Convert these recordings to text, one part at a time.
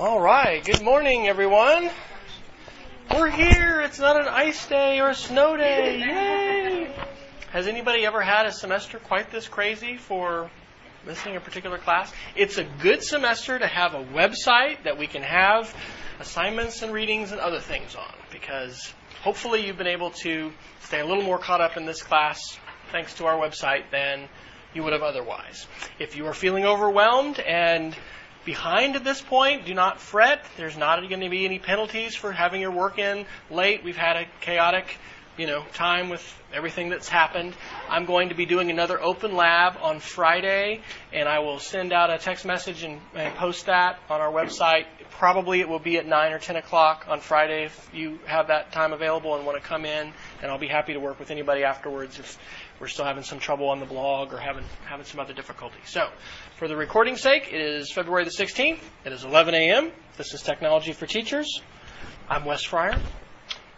All right. Good morning, everyone. We're here. It's not an ice day or a snow day. Yay! Has anybody ever had a semester quite this crazy for missing a particular class? It's a good semester to have a website that we can have assignments and readings and other things on because hopefully you've been able to stay a little more caught up in this class thanks to our website than you would have otherwise. If you are feeling overwhelmed and behind at this point, do not fret. There's not going to be any penalties for having your work in late. We've had a chaotic, you know, time with everything that's happened. I'm going to be doing another open lab on Friday, and I will send out a text message and, and post that on our website. Probably it will be at 9 or 10 o'clock on Friday if you have that time available and want to come in, and I'll be happy to work with anybody afterwards if we're still having some trouble on the blog or having having some other difficulty. So, for the recording's sake, it is February the 16th. It is 11 a.m. This is Technology for Teachers. I'm Wes Fryer.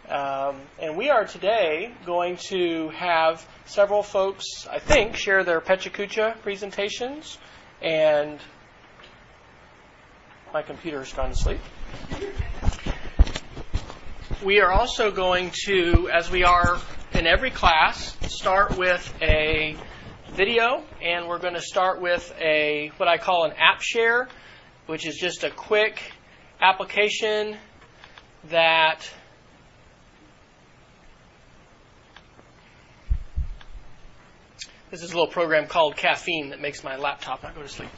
Um, and we are today going to have several folks, I think, share their PechaKucha presentations. And my computer has gone to sleep. We are also going to, as we are in every class, start with a video, and we're going to start with a what I call an app share, which is just a quick application that this is a little program called Caffeine that makes my laptop not go to sleep.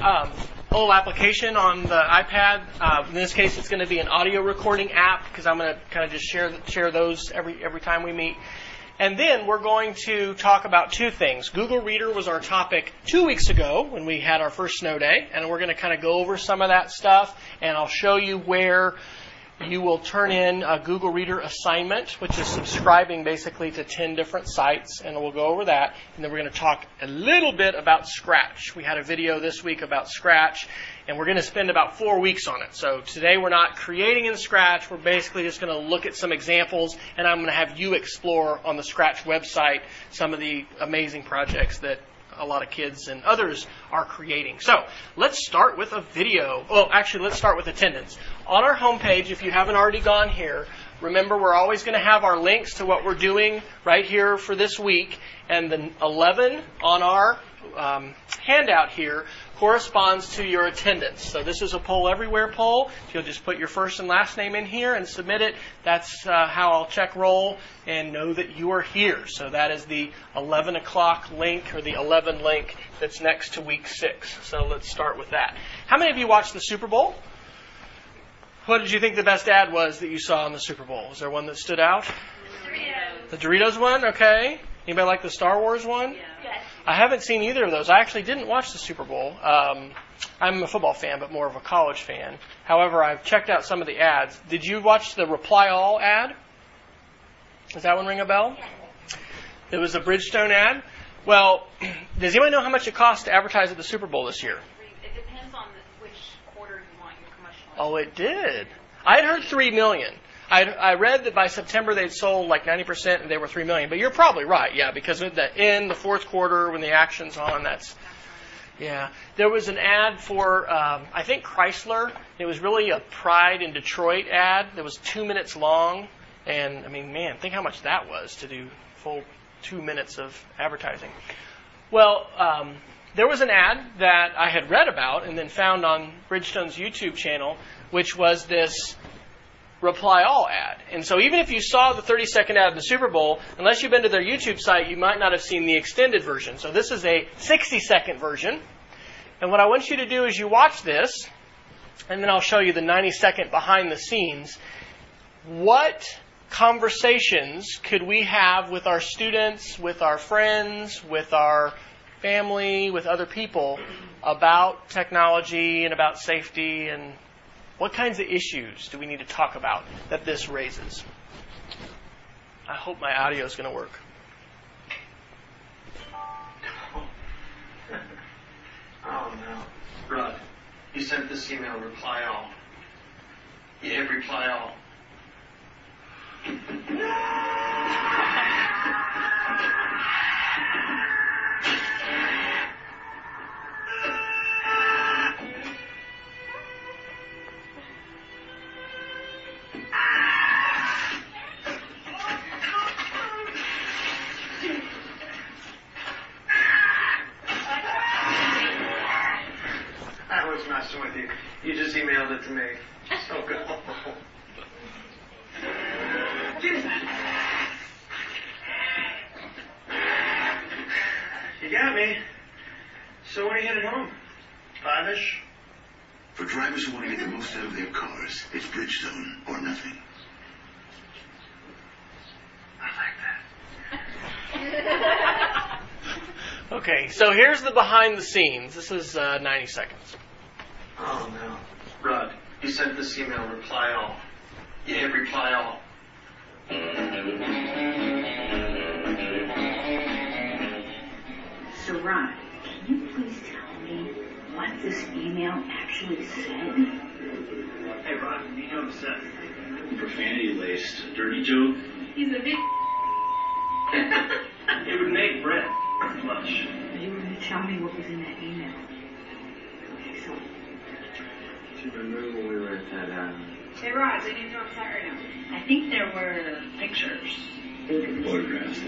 Um, little application on the iPad. Uh, in this case, it's going to be an audio recording app because I'm going to kind of just share share those every every time we meet. And then we're going to talk about two things. Google Reader was our topic two weeks ago when we had our first snow day, and we're going to kind of go over some of that stuff, and I'll show you where you will turn in a Google Reader assignment, which is subscribing basically to 10 different sites, and we'll go over that. And then we're going to talk a little bit about Scratch. We had a video this week about Scratch, and we're going to spend about four weeks on it. So today we're not creating in Scratch, we're basically just going to look at some examples, and I'm going to have you explore on the Scratch website some of the amazing projects that a lot of kids and others are creating. So let's start with a video. Well, actually, let's start with attendance. On our homepage, if you haven't already gone here, remember we're always going to have our links to what we're doing right here for this week. And the 11 on our um, handout here corresponds to your attendance. So this is a poll everywhere poll. If You'll just put your first and last name in here and submit it. That's uh, how I'll check roll and know that you are here. So that is the 11 o'clock link or the 11 link that's next to week six. So let's start with that. How many of you watched the Super Bowl? What did you think the best ad was that you saw in the Super Bowl? Was there one that stood out? Doritos. The Doritos one? Okay. Anybody like the Star Wars one? Yes. I haven't seen either of those. I actually didn't watch the Super Bowl. Um, I'm a football fan, but more of a college fan. However, I've checked out some of the ads. Did you watch the Reply All ad? Does that one ring a bell? There was a Bridgestone ad. Well, does anybody know how much it costs to advertise at the Super Bowl this year? It depends on which quarter you want your commercial. Oh, it did. I had heard three million. I, I read that by September they'd sold like 90% and they were three million. But you're probably right, yeah, because at the end, the fourth quarter, when the action's on, that's yeah. There was an ad for um, I think Chrysler. It was really a Pride in Detroit ad. That was two minutes long, and I mean, man, think how much that was to do full two minutes of advertising. Well, um, there was an ad that I had read about and then found on Bridgestone's YouTube channel, which was this reply all ad. And so even if you saw the 30 second ad in the Super Bowl, unless you've been to their YouTube site, you might not have seen the extended version. So this is a 60 second version. And what I want you to do is you watch this, and then I'll show you the 90 second behind the scenes. What conversations could we have with our students, with our friends, with our family, with other people about technology and about safety and what kinds of issues do we need to talk about that this raises? I hope my audio is going to work. Oh no. Rod, you sent this email, reply all. You hit reply all. so here's the behind the scenes. This is uh, 90 seconds. Oh no. Rod, you sent this email reply all. You hit reply all. So, Ron, can you please tell me what this email actually said? Hey Rod, you know what it said. profanity laced dirty joke. He's a big. It would make Brett flush. Tell me what was in that email. Okay, so, Do you remember when we were at that, um, Hey, Rod, they need to on site right now. I think there were pictures. Photographs.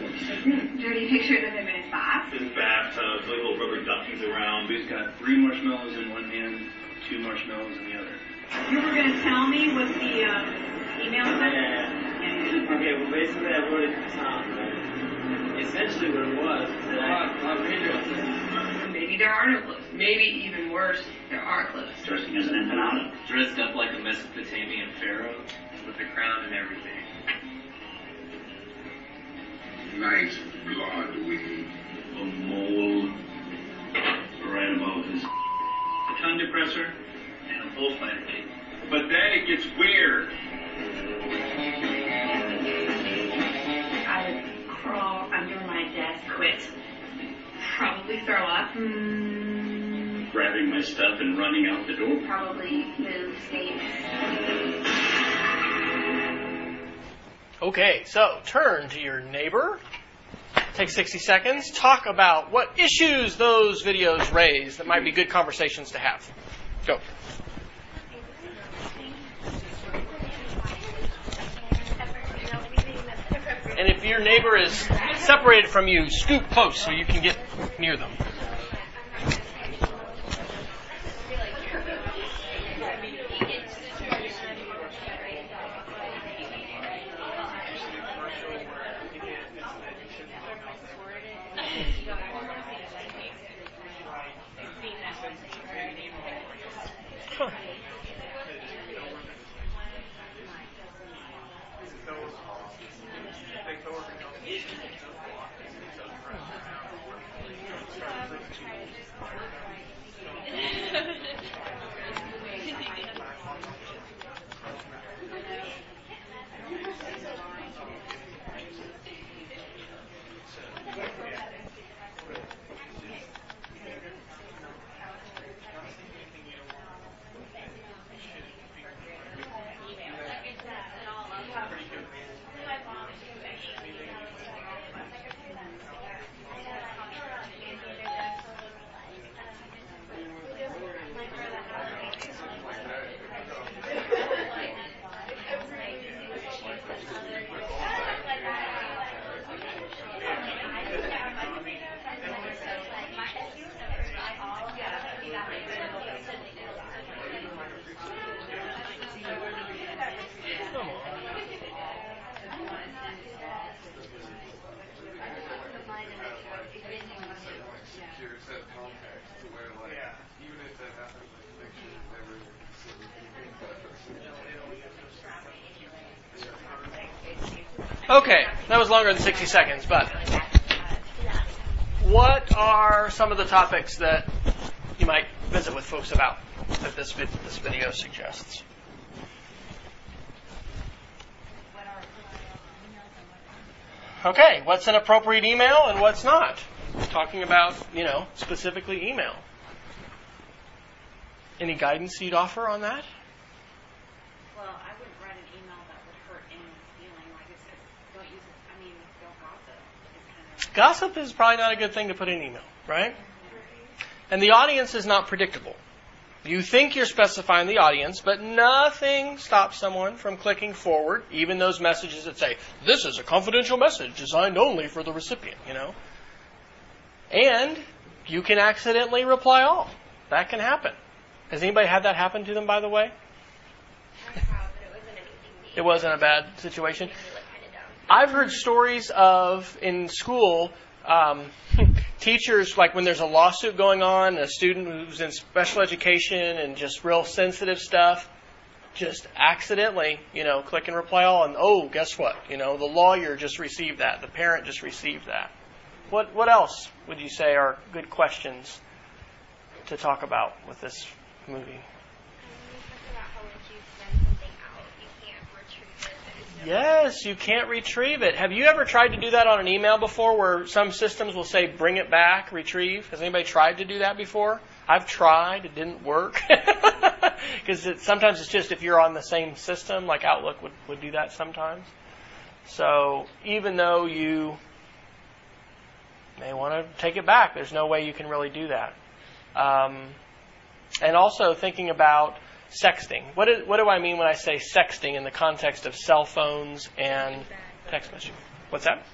Dirty pictures of him in his bath. His bathtub, little rubber duckings around. He's got three marshmallows in one hand, two marshmallows in the other. You were gonna tell me what the um, email said? yeah. Okay, well basically I wrote it to Tom, right? Essentially what it was, is that I, I'll read it. Maybe there are no clues. Maybe even worse, there are clues. Dressing as an empanada. Dressed up like a Mesopotamian pharaoh, with a crown and everything. Nice blood we A mole right above his tongue depressor and a bullfighter cape. But then it gets weird. Probably throw up, Grabbing my stuff and running out the door. probably move states. Okay, so turn to your neighbor. Take 60 seconds. Talk about what issues those videos raise that might be good conversations to have. Go. And if your neighbor is separated from you, scoop close so you can get near them. Longer than 60 seconds, but what are some of the topics that you might visit with folks about that this, this video suggests? Okay, what's an appropriate email and what's not? Talking about, you know, specifically email. Any guidance you'd offer on that? Well, I wouldn't write an email that would hurt anyone's feeling. Like I said, don't use it. I mean, don't gossip. It's kind of Gossip is probably not a good thing to put in email, right? And the audience is not predictable. You think you're specifying the audience, but nothing stops someone from clicking forward, even those messages that say, this is a confidential message designed only for the recipient, you know? And you can accidentally reply all. That can happen. Has anybody had that happen to them, by the way? I have, but it wasn't. It wasn't a bad situation. I've heard stories of in school um, teachers like when there's a lawsuit going on, a student who's in special education and just real sensitive stuff, just accidentally, you know, click and reply all, and oh, guess what? You know, the lawyer just received that, the parent just received that. What what else would you say are good questions to talk about with this movie? Um, you talked about how once you send something out, you can't retrieve it. There's no Yes, you can't retrieve it. Have you ever tried to do that on an email before where some systems will say bring it back, retrieve? Has anybody tried to do that before? I've tried, it didn't work. Because it, sometimes it's just if you're on the same system, like Outlook would, would do that sometimes. So even though you may want to take it back, there's no way you can really do that. Um, and also thinking about sexting. What, is, what do I mean when I say sexting in the context of cell phones and text messaging? What's that?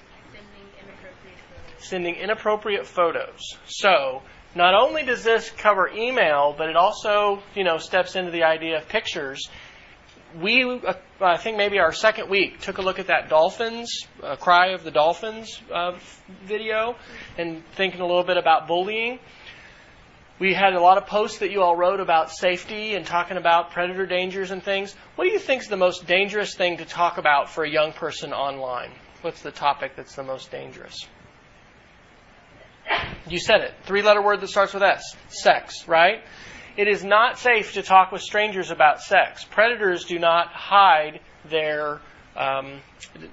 Sending inappropriate photos. So, not only does this cover email, but it also, you know, steps into the idea of pictures. We, uh, I think maybe our second week, took a look at that dolphins, uh, cry of the dolphins uh, video, and thinking a little bit about bullying. We had a lot of posts that you all wrote about safety and talking about predator dangers and things. What do you think is the most dangerous thing to talk about for a young person online? What's the topic that's the most dangerous? You said it. Three letter word that starts with S. Sex, right? It is not safe to talk with strangers about sex. Predators do not hide their um,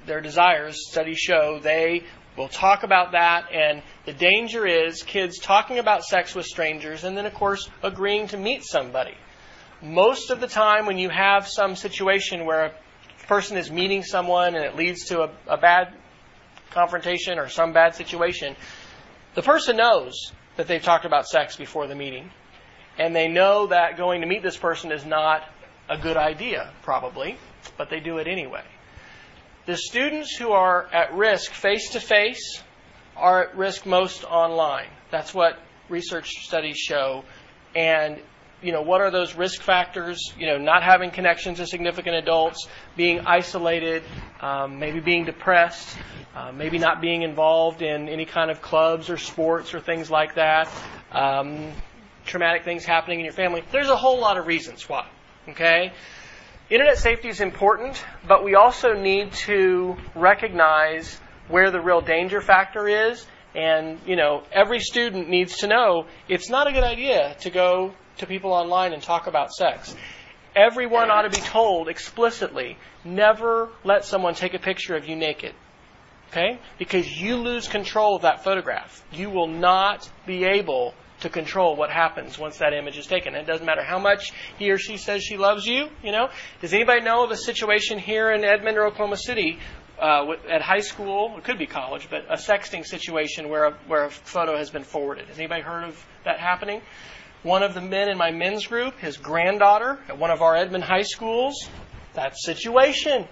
their desires. Studies show they will talk about that, and the danger is kids talking about sex with strangers, and then of course agreeing to meet somebody. Most of the time, when you have some situation where a person is meeting someone and it leads to a, a bad confrontation or some bad situation, the person knows that they've talked about sex before the meeting, and they know that going to meet this person is not a good idea, probably, but they do it anyway. The students who are at risk face to face are at risk most online. That's what research studies show. And, you know, what are those risk factors? You know, not having connections to significant adults, being isolated, um, maybe being depressed, uh, maybe not being involved in any kind of clubs or sports or things like that, um, traumatic things happening in your family. There's a whole lot of reasons why. Okay? Internet safety is important, but we also need to recognize where the real danger factor is. And, you know, every student needs to know it's not a good idea to go to people online and talk about sex. Everyone ought to be told explicitly never let someone take a picture of you naked. Okay? Because you lose control of that photograph. You will not be able to control what happens once that image is taken. It doesn't matter how much he or she says she loves you. You know, does anybody know of a situation here in Edmond or Oklahoma City uh, at high school? It could be college, but a sexting situation where a, where a photo has been forwarded. Has anybody heard of that happening? One of the men in my men's group, his granddaughter at one of our Edmond high schools, that situation.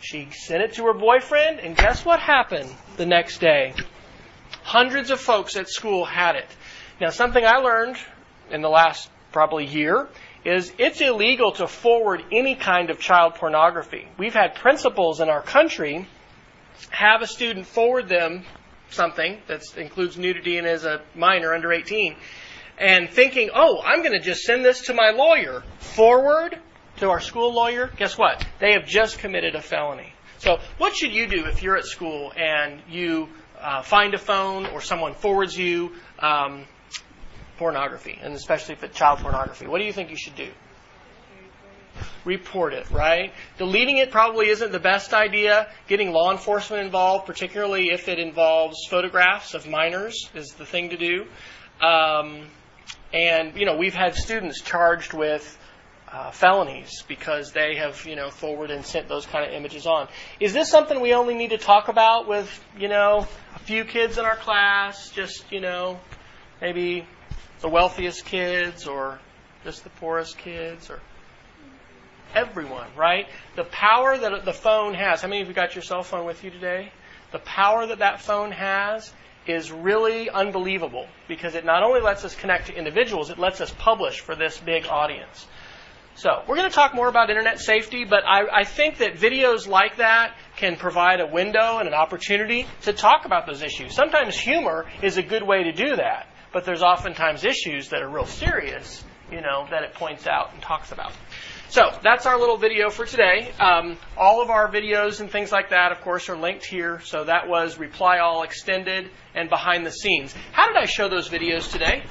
She sent it to her boyfriend, and guess what happened the next day? Hundreds of folks at school had it. Now, something I learned in the last probably year is it's illegal to forward any kind of child pornography. We've had principals in our country have a student forward them something that includes nudity and is a minor under 18 and thinking, oh, I'm going to just send this to my lawyer. Forward to our school lawyer. Guess what? They have just committed a felony. So, what should you do if you're at school and you uh, find a phone or someone forwards you um, pornography, and especially if it's child pornography? What do you think you should do? Report it, right? Deleting it probably isn't the best idea. Getting law enforcement involved, particularly if it involves photographs of minors, is the thing to do. Um, and, you know, we've had students charged with uh, felonies because they have, you know, forwarded and sent those kind of images on. Is this something we only need to talk about with, you know, a few kids in our class? Just, you know, maybe the wealthiest kids or just the poorest kids or everyone, right? The power that the phone has. How many of you got your cell phone with you today? The power that that phone has is really unbelievable because it not only lets us connect to individuals, it lets us publish for this big audience. So, we're going to talk more about internet safety, but I, I, think that videos like that can provide a window and an opportunity to talk about those issues. Sometimes humor is a good way to do that, but there's oftentimes issues that are real serious, you know, that it points out and talks about. So that's our little video for today. Um, all of our videos and things like that, of course, are linked here. So that was Reply All Extended and Behind the Scenes. How did I show those videos today?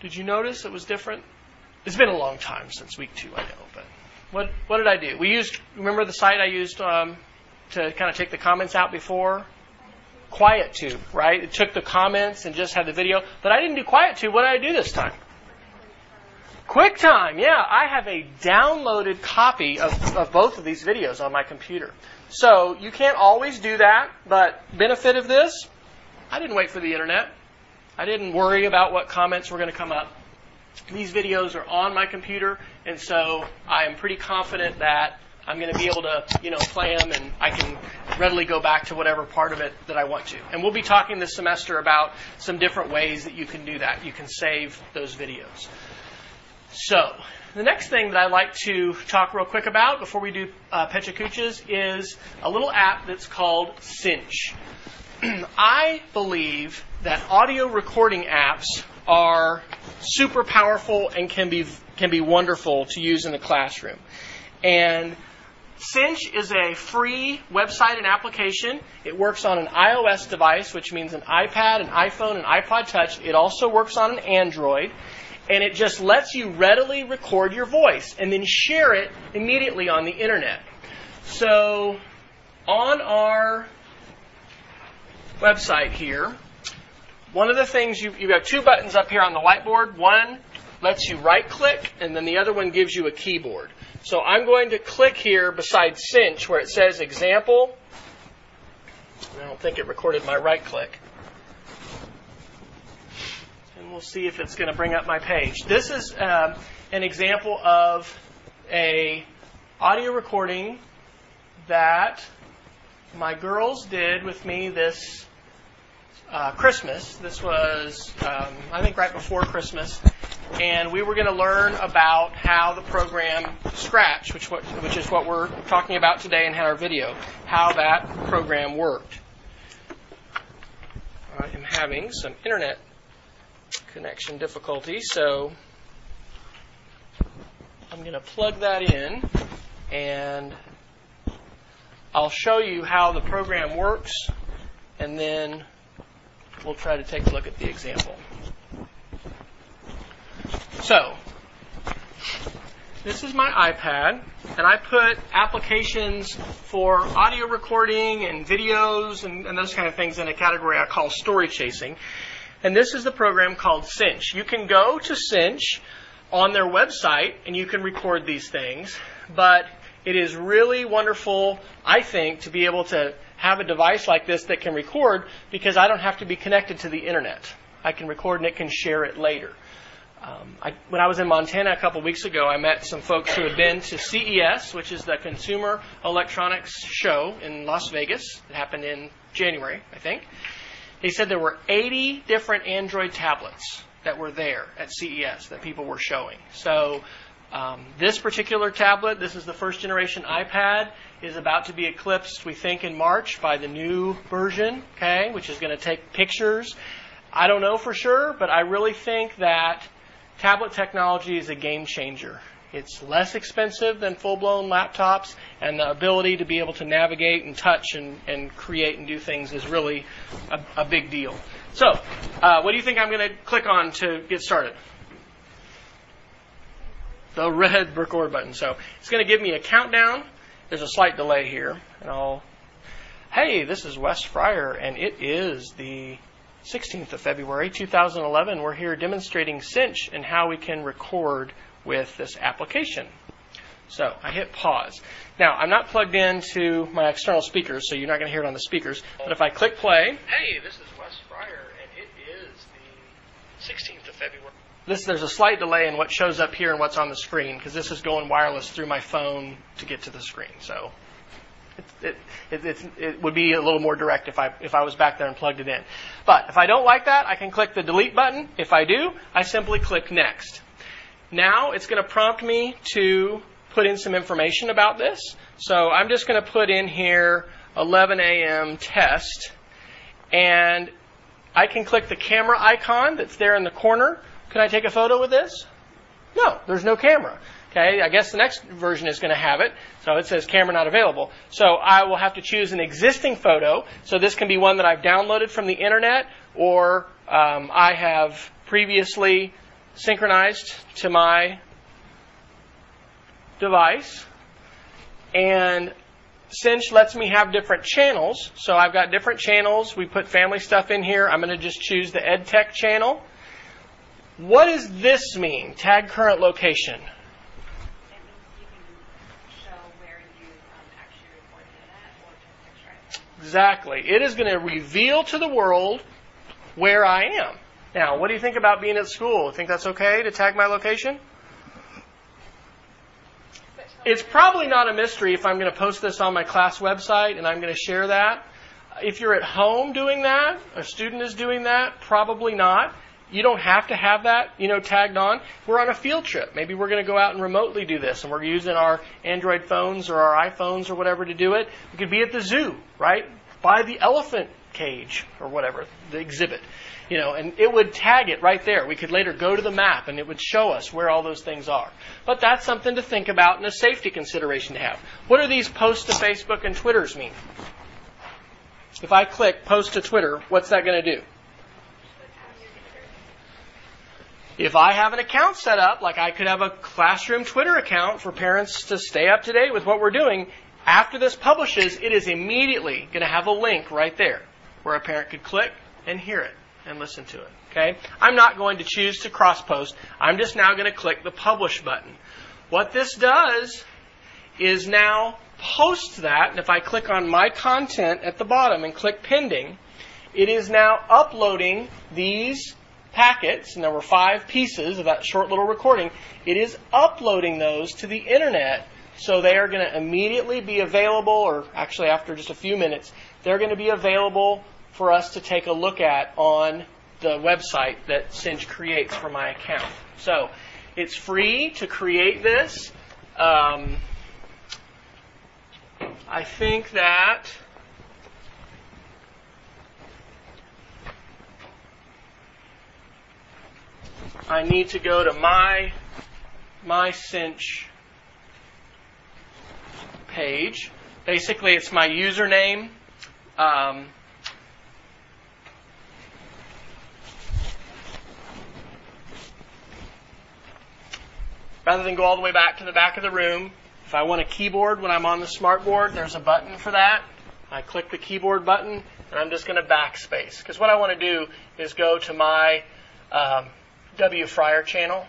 Did you notice it was different? It's been a long time since week two, I know, but what what did I do? We used remember the site I used um, to kind of take the comments out before. QuietTube, right? It took the comments and just had the video, but I didn't do QuietTube. What did I do this time? QuickTime, yeah, I have a downloaded copy of, of both of these videos on my computer. So you can't always do that, but benefit of this, I didn't wait for the internet. I didn't worry about what comments were going to come up. These videos are on my computer, and so I am pretty confident that I'm going to be able to, you know, play them and I can readily go back to whatever part of it that I want to. And we'll be talking this semester about some different ways that you can do that. You can save those videos. So, the next thing that I'd like to talk real quick about before we do uh, is a little app that's called Cinch. I believe that audio recording apps are super powerful and can be can be wonderful to use in the classroom. And Cinch is a free website and application. It works on an iOS device, which means an iPad, an iPhone, an iPod Touch. It also works on an Android. And it just lets you readily record your voice and then share it immediately on the internet. So, on our website here, one of the things you, have two buttons up here on the whiteboard. One lets you right click, and then the other one gives you a keyboard. So I'm going to click here beside cinch where it says example. I don't think it recorded my right click. And we'll see if it's going to bring up my page. This is um, an example of a audio recording that my girls did with me this uh, Christmas. This was, um, I think, right before Christmas and we were going to learn about how the program Scratch, which, what, which is what we're talking about today in our video, how that program worked. I am having some internet connection difficulty, so I'm going to plug that in and I'll show you how the program works and then we'll try to take a look at the example. So, this is my iPad, and I put applications for audio recording and videos and, and, those kind of things in a category I call story chasing. And this is the program called Cinch. You can go to Cinch on their website and you can record these things, but it is really wonderful, I think, to be able to have a device like this that can record because I don't have to be connected to the internet. I can record and it can share it later. Um, I, when I was in Montana a couple weeks ago, I met some folks who had been to CES, which is the Consumer Electronics Show in Las Vegas. It happened in January, I think. They said there were 80 different Android tablets that were there at CES that people were showing. So um, this particular tablet, this is the first generation iPad, is about to be eclipsed, we think, in March by the new version, okay, which is going to take pictures. I don't know for sure, but I really think that tablet technology is a game changer. It's less expensive than full blown laptops, and the ability to be able to navigate and touch and, and create and do things is really a, a big deal. So, uh, what do you think I'm going to click on to get started? The red record button. So, it's going to give me a countdown. There's a slight delay here, and I'll. Hey, this is Wes Fryer, and it is the 16th of February 2011, we're here demonstrating Cinch and how we can record with this application. So I hit pause. Now I'm not plugged into my external speakers, so you're not going to hear it on the speakers. But if I click play, hey, this is Wes Fryer, and it is the 16th of February. This, there's a slight delay in what shows up here and what's on the screen because this is going wireless through my phone to get to the screen. So It, it, it's, it would be a little more direct if I, if I was back there and plugged it in. But if I don't like that, I can click the delete button. If I do, I simply click next. Now it's going to prompt me to put in some information about this. So I'm just going to put in here 11 a.m. test. And I can click the camera icon that's there in the corner. Can I take a photo with this? No, there's no camera. Okay, I guess the next version is going to have it. So it says camera not available. So I will have to choose an existing photo. So this can be one that I've downloaded from the internet or um, I have previously synchronized to my device. And Cinch lets me have different channels. So I've got different channels. We put family stuff in here. I'm going to just choose the EdTech channel. What does this mean? Tag current location. It means you can show where you um, actually recorded it at or just extract it. Exactly. It is going to reveal to the world where I am. Now, what do you think about being at school? Think that's okay to tag my location? It's probably not a mystery if I'm going to post this on my class website and I'm going to share that. If you're at home doing that, a student is doing that, probably not. You don't have to have that, you know, tagged on. We're on a field trip. Maybe we're going to go out and remotely do this, and we're using our Android phones or our iPhones or whatever to do it. We could be at the zoo, right? By the elephant cage or whatever, the exhibit, you know, and it would tag it right there. We could later go to the map and it would show us where all those things are. But that's something to think about and a safety consideration to have. What do these posts to Facebook and Twitters mean? If I click post to Twitter, what's that going to do? If I have an account set up, like I could have a classroom Twitter account for parents to stay up to date with what we're doing, after this publishes, it is immediately going to have a link right there where a parent could click and hear it and listen to it. Okay? I'm not going to choose to cross post. I'm just now going to click the publish button. What this does is now post that, and if I click on my content at the bottom and click pending, it is now uploading these packets, and there were five pieces of that short little recording. It is uploading those to the internet, so they are going to immediately be available, or actually after just a few minutes, they're going to be available for us to take a look at on the website that Cinch creates for my account. So it's free to create this. Um, I think that I need to go to my my cinch page. Basically, it's my username. Um, rather than go all the way back to the back of the room, if I want a keyboard when I'm on the smartboard, there's a button for that. I click the keyboard button, and I'm just going to backspace. Because what I want to do is go to my um, W. Fryer channel,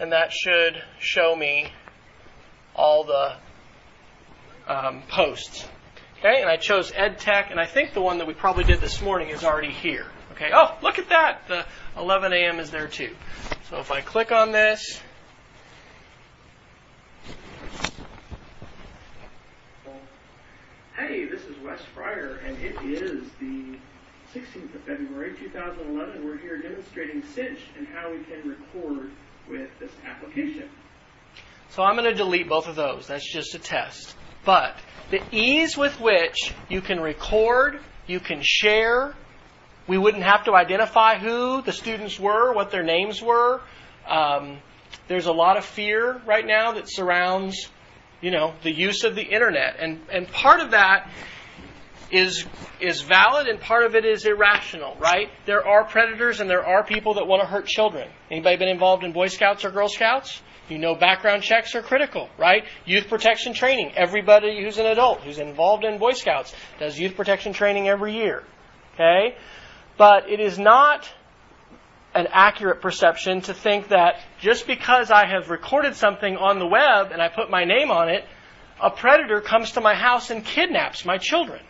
and that should show me all the um, posts. Okay, and I chose EdTech, and I think the one that we probably did this morning is already here. Okay, oh, look at that! The 11 a.m. is there too. So if I click on this, Hey, this is Wes Fryer, and it is the 16th of February 2011. We're here demonstrating Cinch and how we can record with this application. So I'm going to delete both of those. That's just a test. But the ease with which you can record, you can share, we wouldn't have to identify who the students were, what their names were. Um, there's a lot of fear right now that surrounds, you know, the use of the internet, and and part of that is is valid and part of it is irrational, right? There are predators and there are people that want to hurt children. Anybody been involved in Boy Scouts or Girl Scouts? You know background checks are critical, right? Youth protection training. Everybody who's an adult who's involved in Boy Scouts does youth protection training every year. Okay? But it is not an accurate perception to think that just because I have recorded something on the web and I put my name on it, a predator comes to my house and kidnaps my children.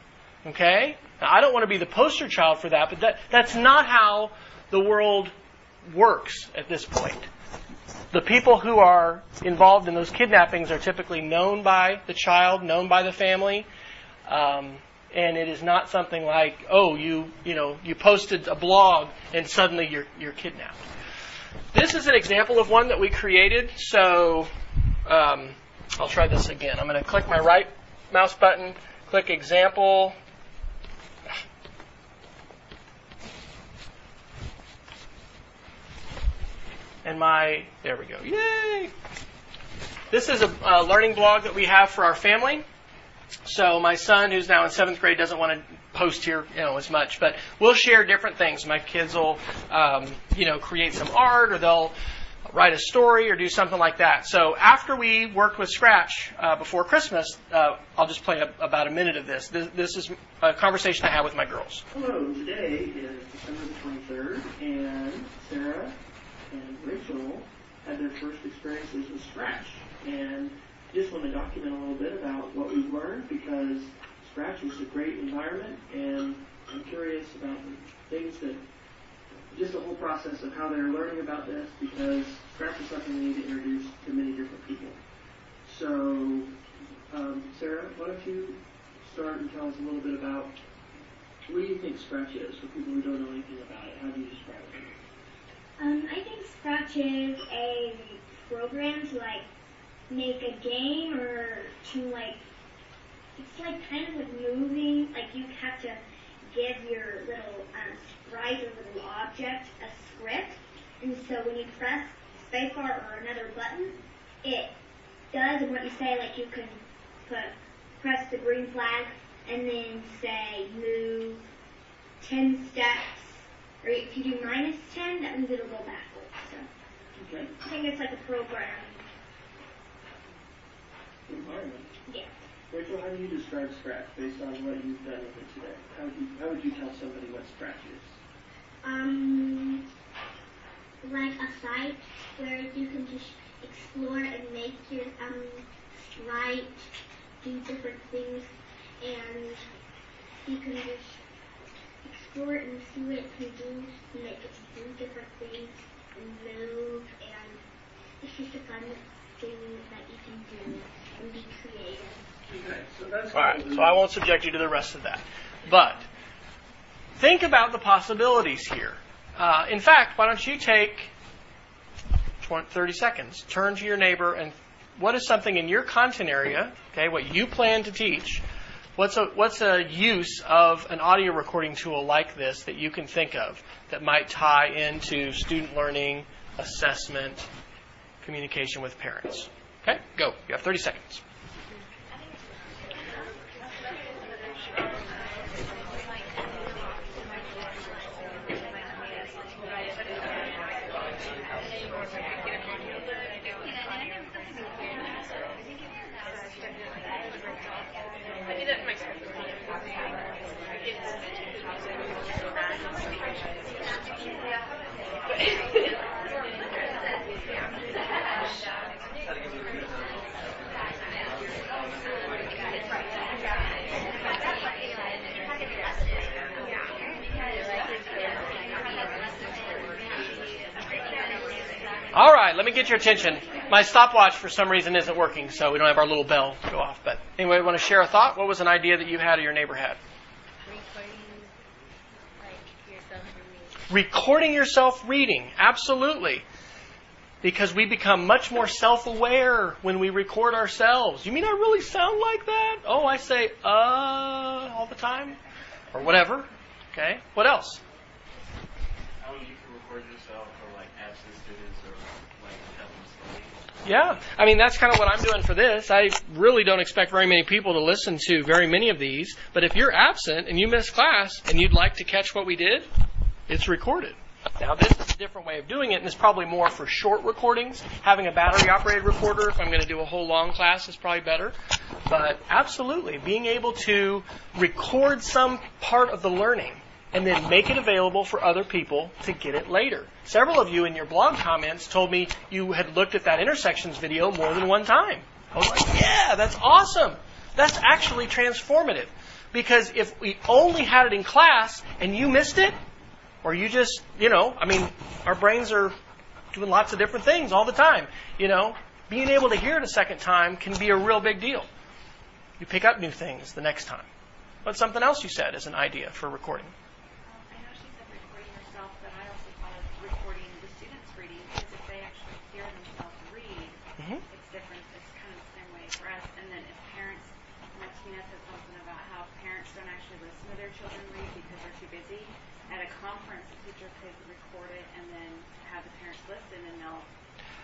Okay? Now, I don't want to be the poster child for that, but that, that's not how the world works at this point. The people who are involved in those kidnappings are typically known by the child, known by the family, um, and it is not something like, oh, you you know you posted a blog and suddenly you're you're kidnapped. This is an example of one that we created. So um, I'll try this again. I'm going to click my right mouse button, click example. And my, there we go. Yay! This is a, a learning blog that we have for our family. So my son, who's now in seventh grade, doesn't want to post here, you know, as much, but we'll share different things. My kids will, um, you know, create some art, or they'll write a story, or do something like that. So after we worked with Scratch uh, before Christmas, uh, I'll just play a, about a minute of this. this. This is a conversation I had with my girls. Hello, today is December the 23rd, and Sarah Rachel had their first experiences with Scratch. And just want to document a little bit about what we've learned because Scratch is a great environment, and I'm curious about the things that, just the whole process of how they're learning about this because Scratch is something we need to introduce to many different people. So, um, Sarah, why don't you start and tell us a little bit about what do you think Scratch is for people who don't know anything about it? How do you describe it? Um, I think Scratch is a program to like make a game or to like it's like kind of like moving like you have to give your little um, sprite or little object a script. And so when you press spacebar or another button it does what you say like you can put press the green flag and then say move 10 steps or if you do minus 10 that means it'll go backwards so Okay. I think it's like a program Environment. yeah Rachel, how do you describe Scratch based on what you've done with it today? How would you, how would you tell somebody what Scratch is? um, like a site where you can just explore and make your um write, do different things, and you can just explore it and see what it can do, and make it do different things and move, and it's just a fun thing that you can do and be creative. Okay, so that's All right, so I won't subject you to the rest of that. But think about the possibilities here. Uh, in fact, why don't you take 20, 30 seconds, turn to your neighbor, and what is something in your content area, okay, what you plan to teach, what's a, what's a use of an audio recording tool like this that you can think of that might tie into student learning, assessment, communication with parents? Okay, go. You have 30 seconds. Your attention. My stopwatch for some reason isn't working, so we don't have our little bell go off. But anyway, want to share a thought? What was an idea that you had or your neighbor had? Recording yourself reading, absolutely. Because we become much more self aware when we record ourselves. You mean I really sound like that? Oh, I say, uh, all the time? Or whatever. Okay, what else? How you can record yourself for like absent students or. Yeah, I mean that's kind of what I'm doing for this. I really don't expect very many people to listen to very many of these, but if you're absent and you miss class and you'd like to catch what we did, it's recorded. Now this is a different way of doing it, and it's probably more for short recordings. Having a battery operated recorder, if I'm going to do a whole long class, is probably better. But absolutely, being able to record some part of the learning and then make it available for other people to get it later. Several of you in your blog comments told me you had looked at that intersections video more than one time. I was like, yeah, that's awesome. That's actually transformative. Because if we only had it in class and you missed it, or you just, you know, I mean, our brains are doing lots of different things all the time. You know, being able to hear it a second time can be a real big deal. You pick up new things the next time. But something else you said is an idea for recording? Um, I know she said recording yourself, but I also thought of recording the students reading because if they actually hear themselves read, Mhm. it's different. It's kind of the same way for us. And then if parents, Martina said something about how parents don't actually listen to their children read because they're too busy. At a conference, the teacher could record it and then have the parents listen, and they'll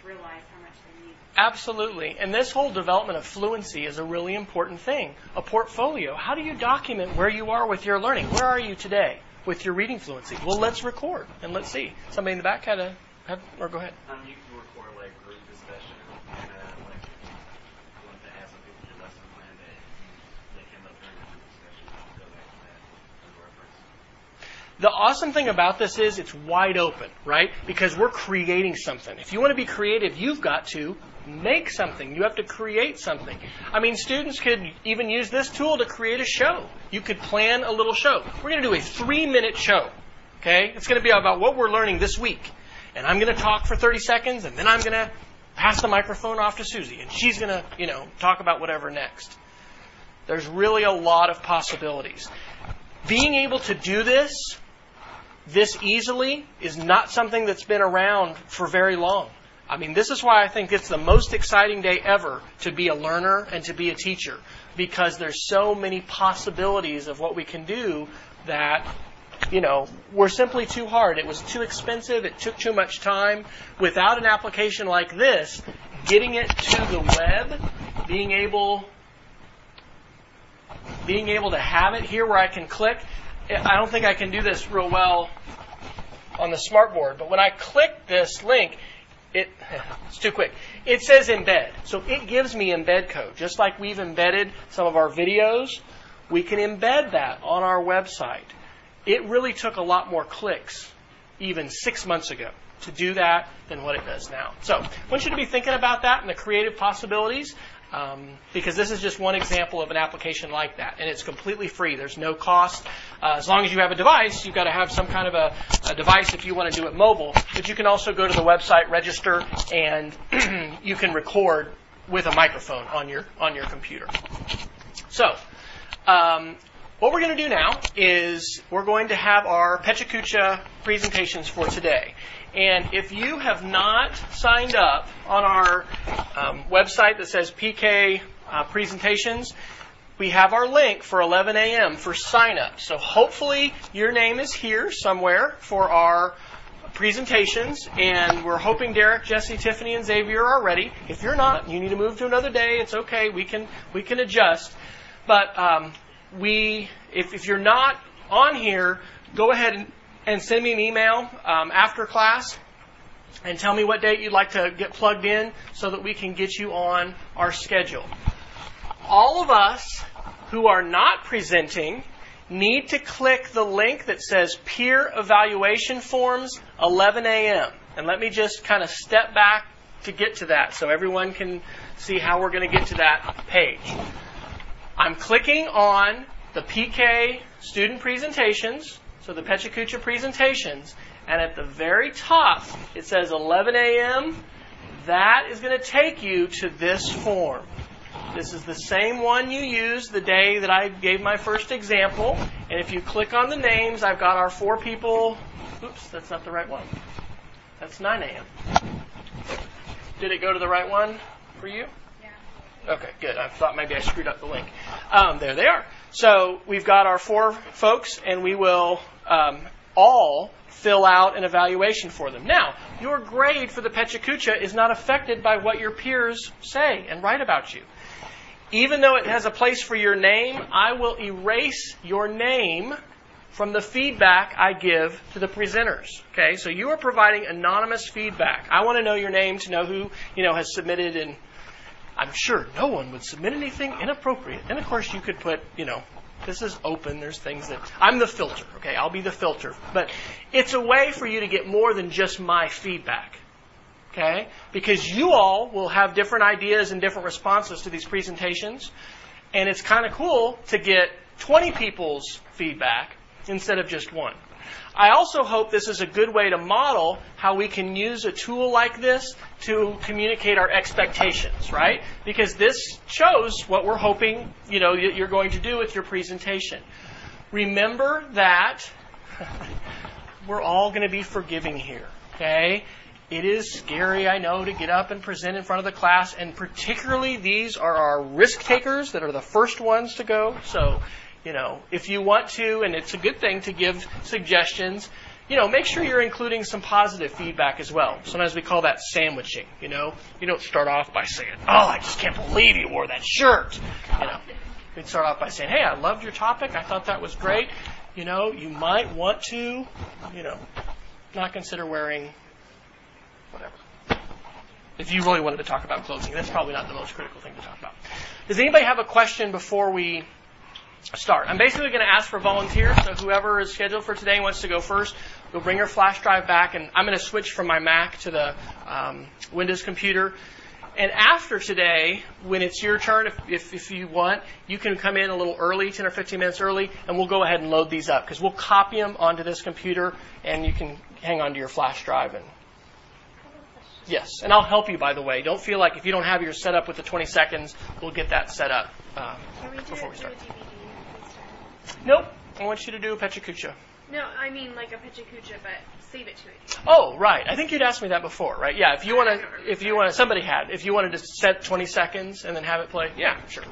realize how much they need. Absolutely. And this whole development of fluency is a really important thing. A portfolio. How do you document where you are with your learning? Where are you today with your reading fluency? Well, let's record and let's see. Somebody in the back had a, had, or go ahead. Um, you can record like group discussion and uh, like you want to ask some people your lesson plan that they came up during the group discussion. You can go back to that as a reference. The awesome thing about this is it's wide open, right? Because we're creating something. If you want to be creative, you've got to make something. You have to create something. I mean, students could even use this tool to create a show. You could plan a little show. We're going to do a three minute show. Okay? It's going to be about what we're learning this week. And I'm going to talk for 30 seconds, and then I'm going to pass the microphone off to Susie, and she's going to, you know, talk about whatever next. There's really a lot of possibilities. Being able to do this this easily is not something that's been around for very long. I mean, this is why I think it's the most exciting day ever to be a learner and to be a teacher because there's so many possibilities of what we can do that you know, were simply too hard. It was too expensive. It took too much time. Without an application like this, getting it to the web, being able being able to have it here where I can click. I don't think I can do this real well on the smartboard, but when I click this link, it it's too quick. It says embed. So it gives me embed code. Just like we've embedded some of our videos, we can embed that on our website. It really took a lot more clicks even six months ago to do that than what it does now. So I want you to be thinking about that and the creative possibilities um, because this is just one example of an application like that. And it's completely free. There's no cost. Uh, as long as you have a device, you've got to have some kind of a, a device if you want to do it mobile. But you can also go to the website, register, and you can record with a microphone on your on your computer. So, um, what we're going to do now is we're going to have our PechaKucha presentations for today. And if you have not signed up on our um, website that says PK uh, presentations, we have our link for 11 a.m. for sign up. So hopefully your name is here somewhere for our presentations, and we're hoping Derek, Jesse, Tiffany, and Xavier are ready. If you're not, you need to move to another day. It's okay. We can we can adjust. But um, we, if, if you're not on here, go ahead and, and send me an email um, after class and tell me what date you'd like to get plugged in so that we can get you on our schedule. All of us who are not presenting need to click the link that says Peer Evaluation Forms 11 a.m. And let me just kind of step back to get to that so everyone can see how we're going to get to that page. I'm clicking on the PK student presentations, so the PechaKucha presentations, and at the very top it says 11 a.m. That is going to take you to this form. This is the same one you used the day that I gave my first example. And if you click on the names, I've got our four people. Oops, that's not the right one. That's 9 a.m. Did it go to the right one for you? Yeah. Okay, good. I thought maybe I screwed up the link. Um, there they are. So we've got our four folks, and we will um, all fill out an evaluation for them. Now, your grade for the PechaKucha is not affected by what your peers say and write about you. Even though it has a place for your name, I will erase your name from the feedback I give to the presenters. Okay, so you are providing anonymous feedback. I want to know your name to know who you know has submitted and I'm sure no one would submit anything inappropriate. And of course, you could put, you know, this is open. There's things that I'm the filter. Okay, I'll be the filter. But it's a way for you to get more than just my feedback. Okay, because you all will have different ideas and different responses to these presentations, and it's kind of cool to get 20 people's feedback instead of just one. I also hope this is a good way to model how we can use a tool like this to communicate our expectations, right? Because this shows what we're hoping, you know, you're going to do with your presentation. Remember that we're all going to be forgiving here, okay? It is scary, I know, to get up and present in front of the class, and particularly these are our risk takers that are the first ones to go. So, you know, if you want to, and it's a good thing to give suggestions, you know, make sure you're including some positive feedback as well. Sometimes we call that sandwiching, you know. You don't start off by saying, oh, I just can't believe you wore that shirt. You know, we'd start off by saying, hey, I loved your topic. I thought that was great. You know, you might want to, you know, not consider wearing whatever. If you really wanted to talk about clothing, that's probably not the most critical thing to talk about. Does anybody have a question before we start? I'm basically going to ask for volunteers, so whoever is scheduled for today wants to go first, go bring your flash drive back, and I'm going to switch from my Mac to the um, Windows computer. And after today, when it's your turn, if, if, if, you want, you can come in a little early, 10 or 15 minutes early, and we'll go ahead and load these up because we'll copy them onto this computer, and you can hang on to your flash drive and Yes, and I'll help you, by the way. Don't feel like if you don't have your set up with the 20 seconds, we'll get that set up um, Can we do before we start. Nope, I want you to do a Pechakucha. No, I mean like a Pechakucha, but save it to it. Oh, right. I think you'd asked me that before, right? Yeah. If you want to, if you want to, somebody had. If you wanted to set 20 seconds and then have it play, yeah, sure.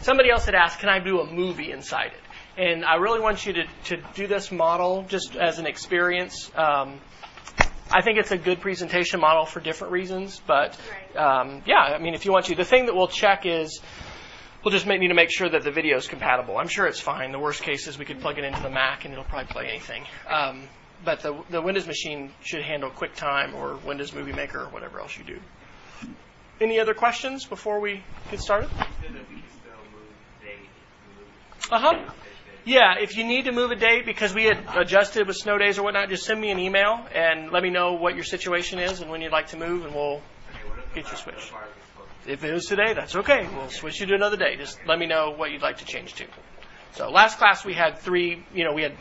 Somebody else had asked, can I do a movie inside it? And I really want you to to do this model just as an experience. Um, I think it's a good presentation model for different reasons, but um, yeah, I mean, if you want to, the thing that we'll check is we'll just make, need to make sure that the video is compatible. I'm sure it's fine. The worst case is we could plug it into the Mac and it'll probably play anything. Um, but the the Windows machine should handle QuickTime or Windows Movie Maker or whatever else you do. Any other questions before we get started? Uh huh. Yeah, if you need to move a date because we had adjusted with snow days or whatnot, just send me an email and let me know what your situation is and when you'd like to move, and we'll get you switched. If it was today, that's okay. We'll switch you to another day. Just let me know what you'd like to change to. So last class we had three. You know, we had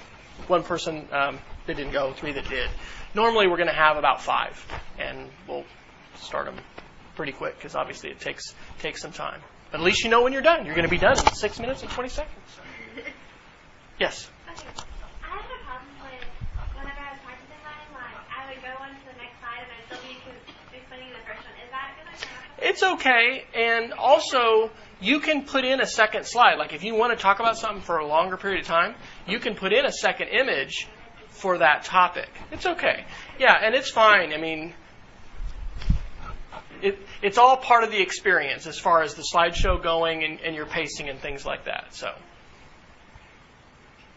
one person um, that didn't go, three that did. Normally we're going to have about five, and we'll start them pretty quick because obviously it takes takes some time. But at least you know when you're done. You're going to be done in six minutes and twenty seconds. Yes. Okay. I have a problem with whenever I was practicing mine, like I would go on to the next slide and I'd still be con- explaining the first one. Is that gonna happen? It's okay. And also, you can put in a second slide. Like if you want to talk about something for a longer period of time, you can put in a second image for that topic. It's okay. Yeah, and it's fine. I mean, it, it's all part of the experience as far as the slideshow going and, and your pacing and things like that. So,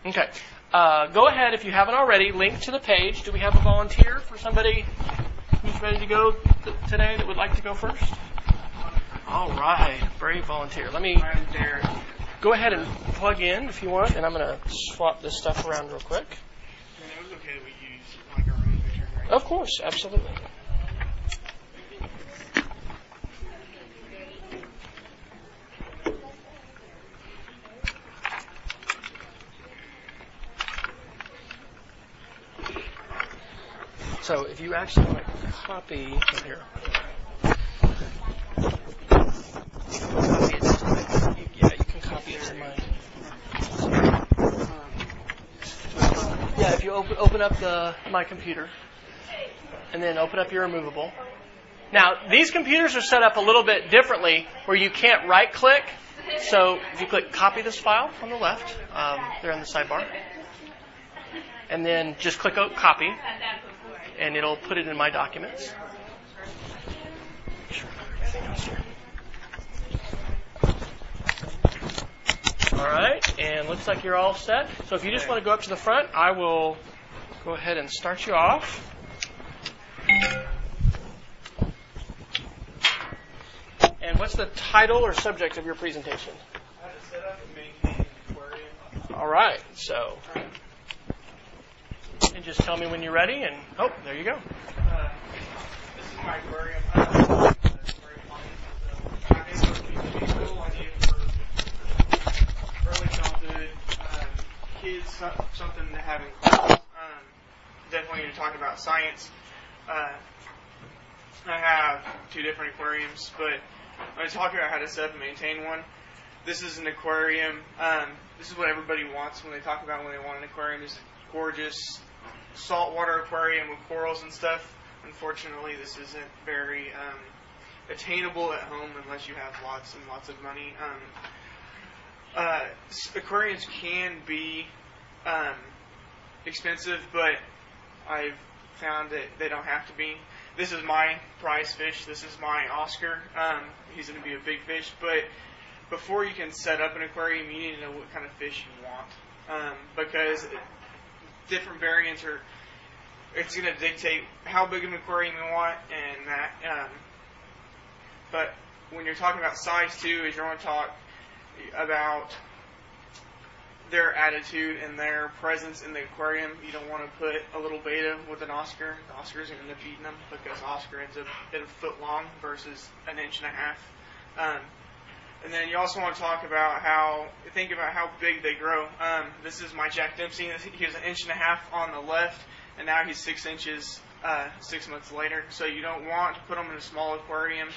okay. Uh, go ahead if you haven't already. Link to the page. Do we have a volunteer for somebody who's ready to go th- today that would like to go first? All right, brave volunteer. Let me go ahead and plug in if you want, and I'm going to swap this stuff around real quick. okay use like picture, right? Of course, absolutely. So if you actually want to copy here, copy it to my, you- yeah, you can copy it to my. Yeah, if you open open up the my computer, and then open up your removable. Now these computers are set up a little bit differently, where you can't right click. So if you click copy this file on the left, um, they're in the sidebar, and then just click copy, and it'll put it in my documents. Sure. All right, and looks like you're all set. So if you just want to go up to the front, I will go ahead and start you off. And what's the title or subject of your presentation? How to set up and maintain an aquarium. All right, so. And just tell me when you're ready, and oh, there you go. Uh, this is my aquarium. I don't know what the aquarium so I basically give you a cool idea for early childhood um, kids, something to have in class. Um, definitely to talk about science. Uh, I have two different aquariums, but I'm going to talk about how to set up and maintain one. This is an aquarium. Um, this is what everybody wants when they talk about when they want an aquarium. This is a gorgeous saltwater aquarium with corals and stuff. Unfortunately, this isn't very um, attainable at home unless you have lots and lots of money. Um, uh, aquariums can be um, expensive, but I've found that they don't have to be. This is my prize fish. This is my Oscar. Um, he's going to be a big fish, but before you can set up an aquarium, you need to know what kind of fish you want, um, because different variants are. It's going to dictate how big of an aquarium you want, and that. Um, but when you're talking about size too, is you want to talk about their attitude and their presence in the aquarium. You don't want to put a little betta with an Oscar. The Oscar's going to end up eating them because Oscar ends up at a foot long versus an inch and a half. Um, and then you also want to talk about how, think about how big they grow. Um, this is my Jack Dempsey. He was an inch and a half on the left, and now he's six inches uh, six months later. So you don't want to put them in a small aquarium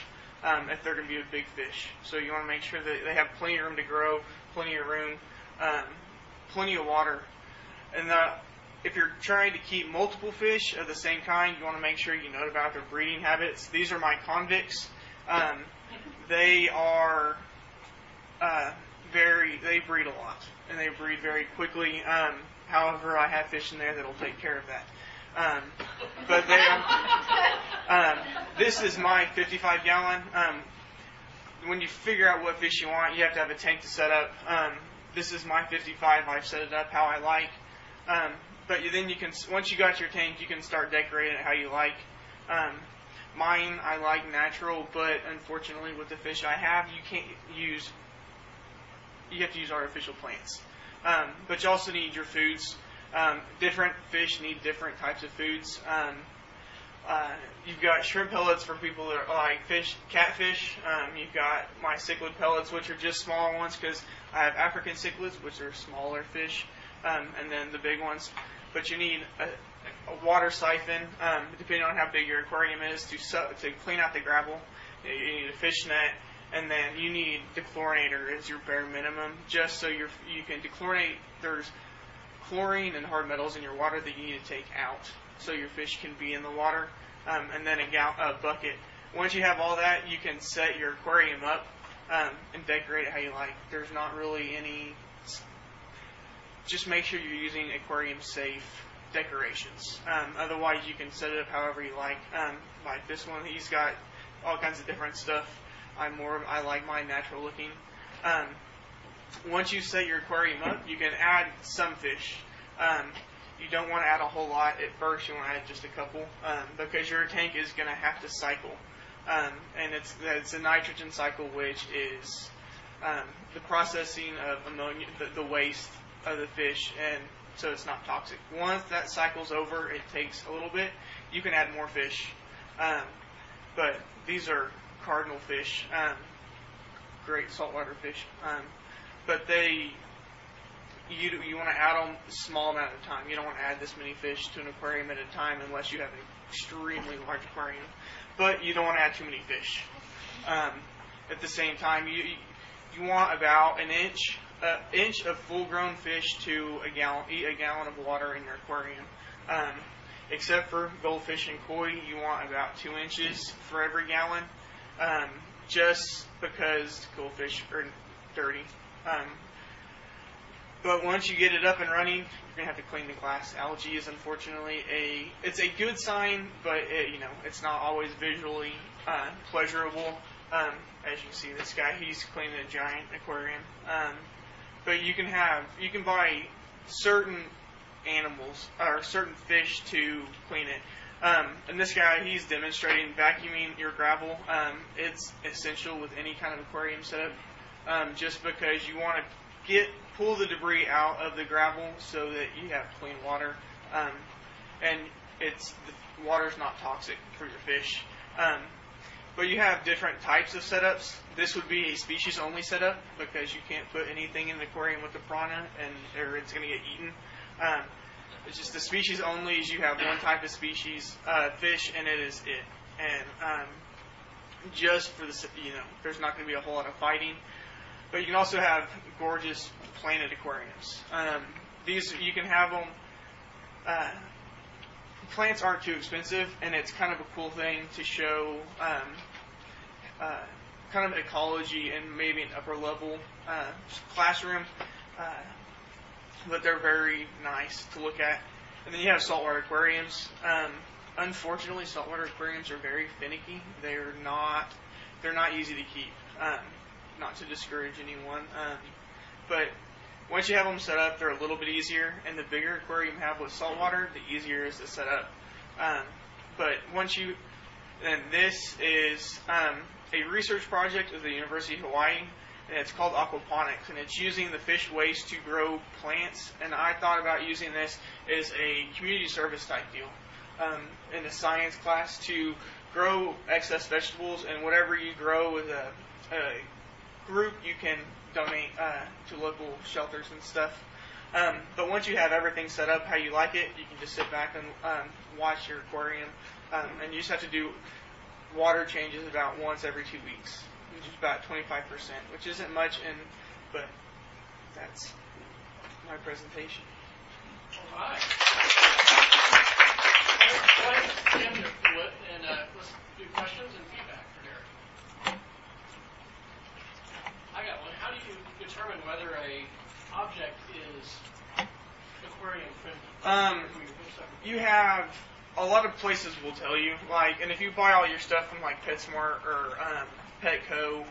um, if they're going to be a big fish. So you want to make sure that they have plenty of room to grow, plenty of room, um, plenty of water. And the, if you're trying to keep multiple fish of the same kind, you want to make sure you know about their breeding habits. These are my convicts. Um, they are uh, very, they breed a lot, and they breed very quickly. Um, however, I have fish in there that'll take care of that. Um, but they are, um, this is my 55 gallon. Um, when you figure out what fish you want, you have to have a tank to set up. Um, this is my 55. I've set it up how I like. Um, but you, then you can, once you got your tank, you can start decorating it how you like. Um, mine, I like natural, but unfortunately, with the fish I have, you can't use. You have to use artificial plants. Um, but you also need your foods. Um, different fish need different types of foods. Um, uh, you've got shrimp pellets for people that like fish, catfish. Um, you've got my cichlid pellets, which are just smaller ones because I have African cichlids, which are smaller fish, um, and then the big ones. But you need a, a water siphon, um, depending on how big your aquarium is, to su- to clean out the gravel. You need a fish net, and then you need dechlorinator as your bare minimum, just so you're, you can dechlorinate. There's chlorine and hard metals in your water that you need to take out so your fish can be in the water, um, and then a, gal- a bucket. Once you have all that, you can set your aquarium up um, and decorate it how you like. There's not really any. Just make sure you're using aquarium safe decorations. Um, otherwise, you can set it up however you like. Um, like this one, he's got all kinds of different stuff. I'm more. I like mine natural looking. Um, once you set your aquarium up, you can add some fish. Um, you don't want to add a whole lot at first. You want to add just a couple um, because your tank is going to have to cycle, um, and it's it's a nitrogen cycle, which is um, the processing of ammonia, the, the waste of the fish, and so it's not toxic. Once that cycle's over, it takes a little bit. You can add more fish, um, but these are cardinal fish, um, great saltwater fish, um, but they you you want to add them a small amount of time. You don't want to add this many fish to an aquarium at a time unless you have an extremely large aquarium. But you don't want to add too many fish. Um, at the same time, you you want about an inch uh, inch of full-grown fish to a gallon a gallon of water in your aquarium. Um, except for goldfish and koi, you want about two inches for every gallon. Um, just because goldfish are dirty. Um, but once you get it up and running, you're gonna have to clean the glass. Algae is unfortunately a it's a good sign, but it, you know it's not always visually uh, pleasurable. Um, as you see, this guy he's cleaning a giant aquarium. Um, but you can have you can buy certain animals or certain fish to clean it. Um, and this guy, he's demonstrating vacuuming your gravel. Um, it's essential with any kind of aquarium setup, um, just because you want to get pull the debris out of the gravel so that you have clean water, um, and it's the water's not toxic for your fish. Um, but you have different types of setups. This would be a species only setup because you can't put anything in the aquarium with the piranha and or it's going to get eaten. Um, It's just the species only is you have one type of species uh, fish, and it is it. And um, just for the you know, there's not going to be a whole lot of fighting. But you can also have gorgeous planted aquariums. Um, these you can have them. Uh, plants aren't too expensive, and it's kind of a cool thing to show um, uh, kind of ecology and maybe an upper level uh, classroom. Uh, but they're very nice to look at. And then you have saltwater aquariums. Um, unfortunately, saltwater aquariums are very finicky. They're not they're not easy to keep. Um, not to discourage anyone, um, but once you have them set up, they're a little bit easier. And the bigger aquarium you have with saltwater, the easier it is to set up. Um, but once you, and this is um, a research project of the University of Hawaii, and it's called aquaponics, and it's using the fish waste to grow plants. And I thought about using this as a community service type deal um, in a science class to grow excess vegetables, and whatever you grow with a, a group, you can donate uh, to local shelters and stuff. Um, but once you have everything set up how you like it, you can just sit back and um, watch your aquarium, um, and you just have to do water changes about once every two weeks, which is about 25%, which isn't much, and but that's my presentation. All right. Uh, let's do questions and feedback for Derek. I got one. How do you determine whether a object is aquarium friendly? Um, you have a lot of places will tell you, like, and if you buy all your stuff from like PetSmart or um, Petco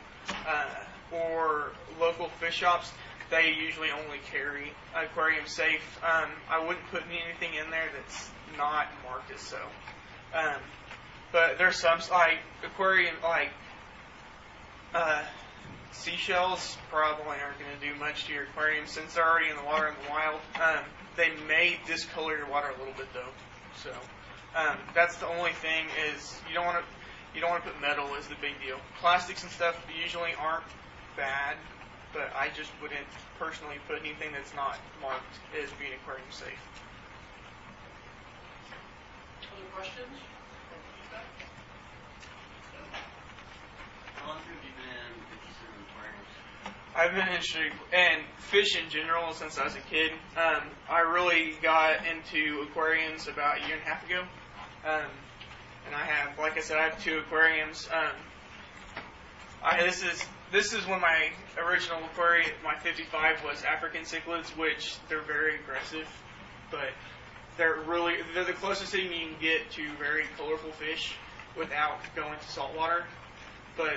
uh, or local fish shops, they usually only carry aquarium safe. Um, I wouldn't put anything in there that's not marked as so. Um, but there's some like aquarium like uh, seashells probably aren't going to do much to your aquarium since they're already in the water in the wild. Um, they may discolor your water a little bit though. So um, that's the only thing is you don't want to you don't want to put metal is the big deal. Plastics and stuff usually aren't bad, but I just wouldn't personally put anything that's not marked as being aquarium safe. Other questions? or feedback? How long have you been interested in aquariums? I've been interested in fish in general since I was a kid. Um, I really got into aquariums about a year and a half ago. Um, and I have, like I said, I have two aquariums. Um, I, this is this is when my original aquarium, my 55, was African cichlids, which they're very aggressive, but they're really they're the closest thing you can get to very colorful fish without going to saltwater. But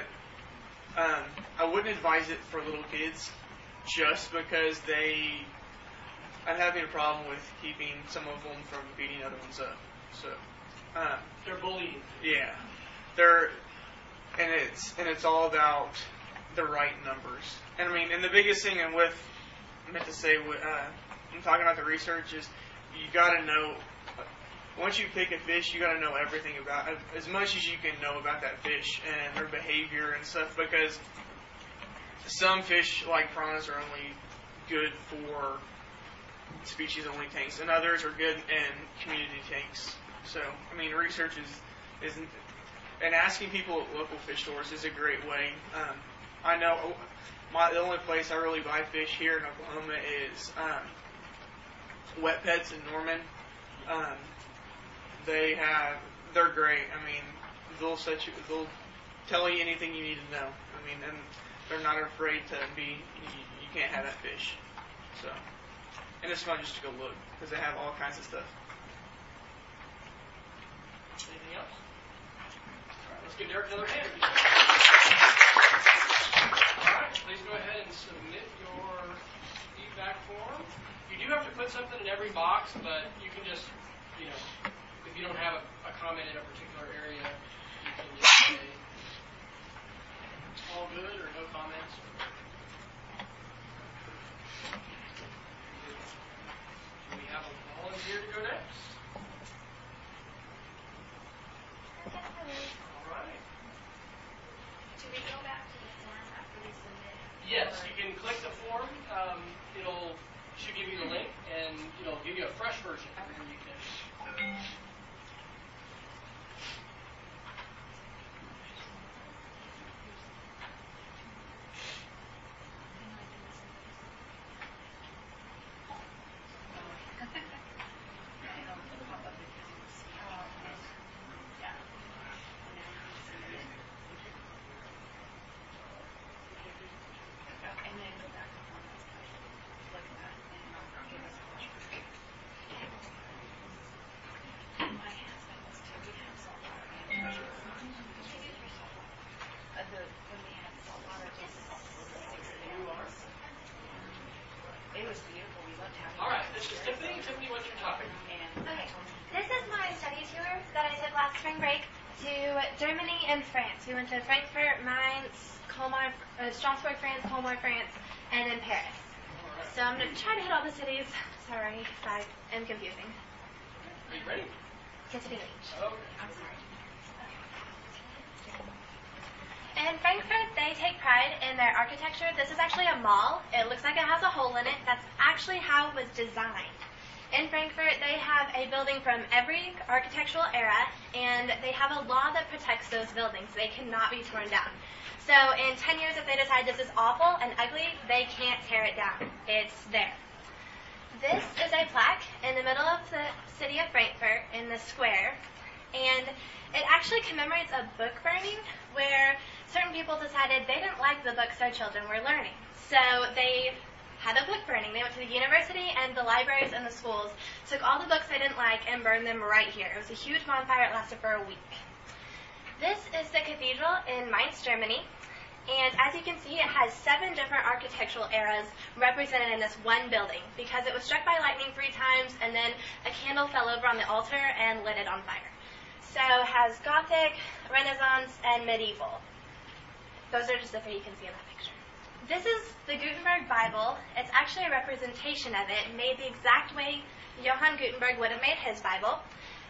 um, I wouldn't advise it for little kids, just because they. I'm having a problem with keeping some of them from beating other ones up. So, um, They're bullying. yeah, they're, and it's and it's all about the right numbers. And I mean, and the biggest thing, and with I meant to say, uh, I'm talking about the research is you got to know. Once you pick a fish, you got to know everything about as much as you can know about that fish and their behavior and stuff. Because some fish, like prawns, are only good for species only tanks, and others are good in community tanks. So, I mean, research is isn't and asking people at local fish stores is a great way. Um, I know my the only place I really buy fish here in Oklahoma is um, Wet Pets in Norman. Um, they have they're great. I mean, they'll set you they'll tell you anything you need to know. I mean, and they're not afraid to be you, you can't have that fish. So, and it's fun just to go look because they have all kinds of stuff. Anything else? Let's give Derek another hand. All right, please go ahead and submit your feedback form. You do have to put something in every box, but you can just, you know, if you don't have a, a comment in a particular area, you can just say all good or no comments. Do we have a volunteer to go next? All right. Do we go back to the form after we submit? Yes, you can click the form. Um, it'll should give you the link, and it'll give you a fresh version, and you can. It was beautiful. We loved having All right, this is Tiffany. Tiffany, what's your topic? Okay, this is my study tour that I took last spring break to Germany and France. We went to Frankfurt, Mainz, Colmar, uh, Strasbourg, France, Colmar, France, and then Paris. So I'm going to try to hit all the cities. Sorry if I am confusing. Are you ready? To the beach. Okay. I'm sorry. In Frankfurt, they take pride in their architecture. This is actually a mall. It looks like it has a hole in it. That's actually how it was designed. In Frankfurt, they have a building from every architectural era, and they have a law that protects those buildings. They cannot be torn down. So in 10 years, if they decide this is awful and ugly, they can't tear it down. It's there. This is a plaque in the middle of the city of Frankfurt in the square, and it actually commemorates a book burning where certain people decided they didn't like the books their children were learning. So they had a book burning. They went to the university and the libraries and the schools, took all the books they didn't like and burned them right here. It was a huge bonfire. It lasted for a week. This is the cathedral in Mainz, Germany. And as you can see, it has seven different architectural eras represented in this one building because it was struck by lightning three times and then a candle fell over on the altar and lit it on fire. So it has Gothic, Renaissance, and medieval. Those are just the three you can see in that picture. This is the Gutenberg Bible. It's actually a representation of it, made the exact way Johann Gutenberg would have made his Bible.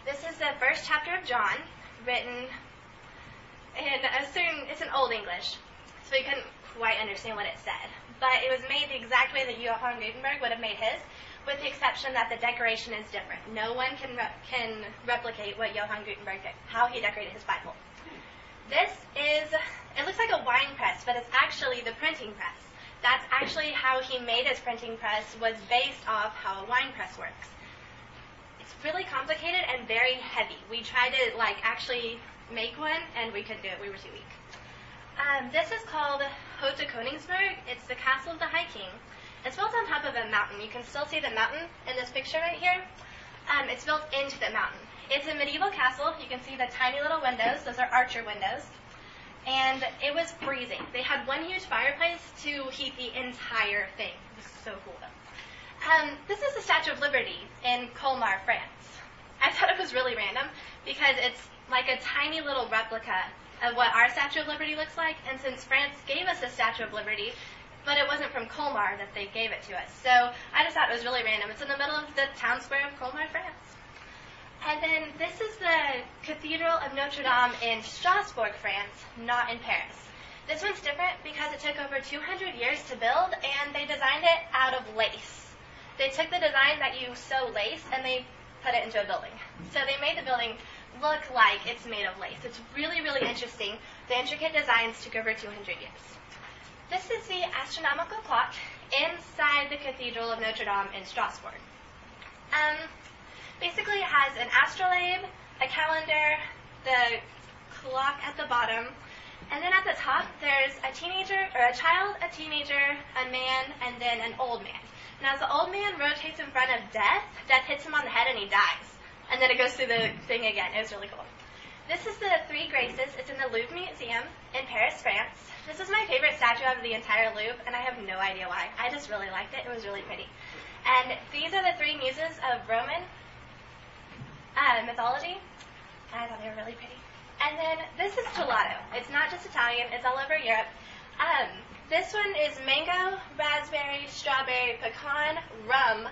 This is the first chapter of John, written in a certain, it's in Old English, so you couldn't quite understand what it said. But it was made the exact way that Johann Gutenberg would have made his, with the exception that the decoration is different. No one can re- can replicate what Johann Gutenberg did, how he decorated his Bible. This is, it looks like a wine press, but it's actually the printing press. That's actually how he made his printing press was based off how a wine press works. It's really complicated and very heavy. We tried to like actually make one and we couldn't do it. We were too weak. Um, this is called Hote Koningsberg. It's the castle of the High King. It's built on top of a mountain. You can still see the mountain in this picture right here. Um, it's built into the mountain. It's a medieval castle. You can see the tiny little windows. Those are archer windows. And it was freezing. They had one huge fireplace to heat the entire thing. It was so cool though. Um, this is the Statue of Liberty in Colmar, France. I thought it was really random because it's like a tiny little replica of what our Statue of Liberty looks like. And since France gave us the Statue of Liberty, but it wasn't from Colmar that they gave it to us. So I just thought it was really random. It's in the middle of the town square of Colmar, France. And then this is the Cathedral of Notre Dame in Strasbourg, France, not in Paris. This one's different because it took over 200 years to build and they designed it out of lace. They took the design that you sew lace and they put it into a building. So they made the building look like it's made of lace. It's really, really interesting. The intricate designs took over 200 years. This is the astronomical clock inside the Cathedral of Notre Dame in Strasbourg. Um, basically, it has an astrolabe, a calendar, the clock at the bottom, and then at the top, there's a teenager, or a child, a teenager, a man, and then an old man. And as the old man rotates in front of death, death hits him on the head and he dies. And then it goes through the thing again. It was really cool. This is the Three Graces. It's in the Louvre Museum in Paris, France. This is my favorite statue of the entire Louvre, and I have no idea why. I just really liked it. It was really pretty. And these are the three muses of Roman uh, mythology. I thought they were really pretty. And then this is gelato. It's not just Italian, it's all over Europe. Um, this one is mango, raspberry, strawberry, pecan, rum,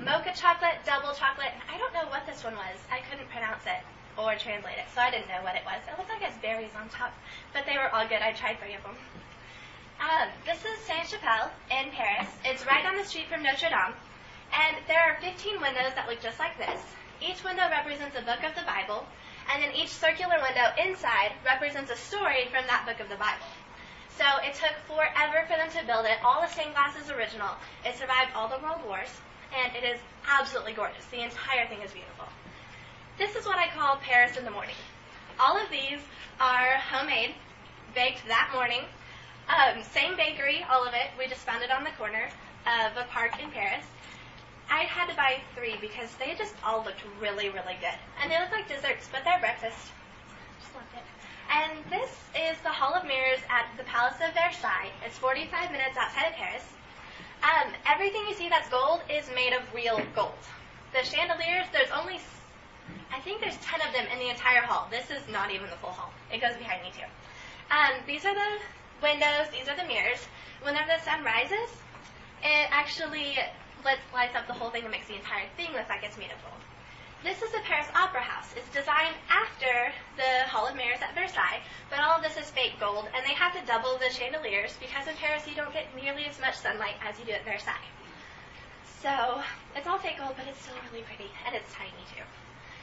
mocha chocolate, double chocolate. I don't know what this one was. I couldn't pronounce it or translate it, so I didn't know what it was. It looked like it has berries on top, but they were all good. I tried three of them. Um, this is Saint Chapelle in Paris. It's right down the street from Notre Dame. And there are 15 windows that look just like this. Each window represents a book of the Bible, and then each circular window inside represents a story from that book of the Bible. So it took forever for them to build it. All the stained glass is original. It survived all the world wars, and it is absolutely gorgeous. The entire thing is beautiful. This is what I call Paris in the morning. All of these are homemade, baked that morning. Um, same bakery, all of it. We just found it on the corner of a park in Paris. I had to buy three because they just all looked really, really good. And they look like desserts, but they're breakfast. Just loved it. And this is the Hall of Mirrors at the Palace of Versailles. It's 45 minutes outside of Paris. Um, everything you see that's gold is made of real gold. The chandeliers, there's only, I think there's 10 of them in the entire hall. This is not even the full hall. It goes behind me too. Um, these are the windows, these are the mirrors. Whenever the sun rises, it actually lights, up the whole thing and makes the entire thing look like it's made of gold. This is the Paris Opera House. It's designed after the Hall of Mirrors at Versailles, but all of this is fake gold, and they have to double the chandeliers because in Paris you don't get nearly as much sunlight as you do at Versailles. So it's all fake gold, but it's still really pretty, and it's tiny too.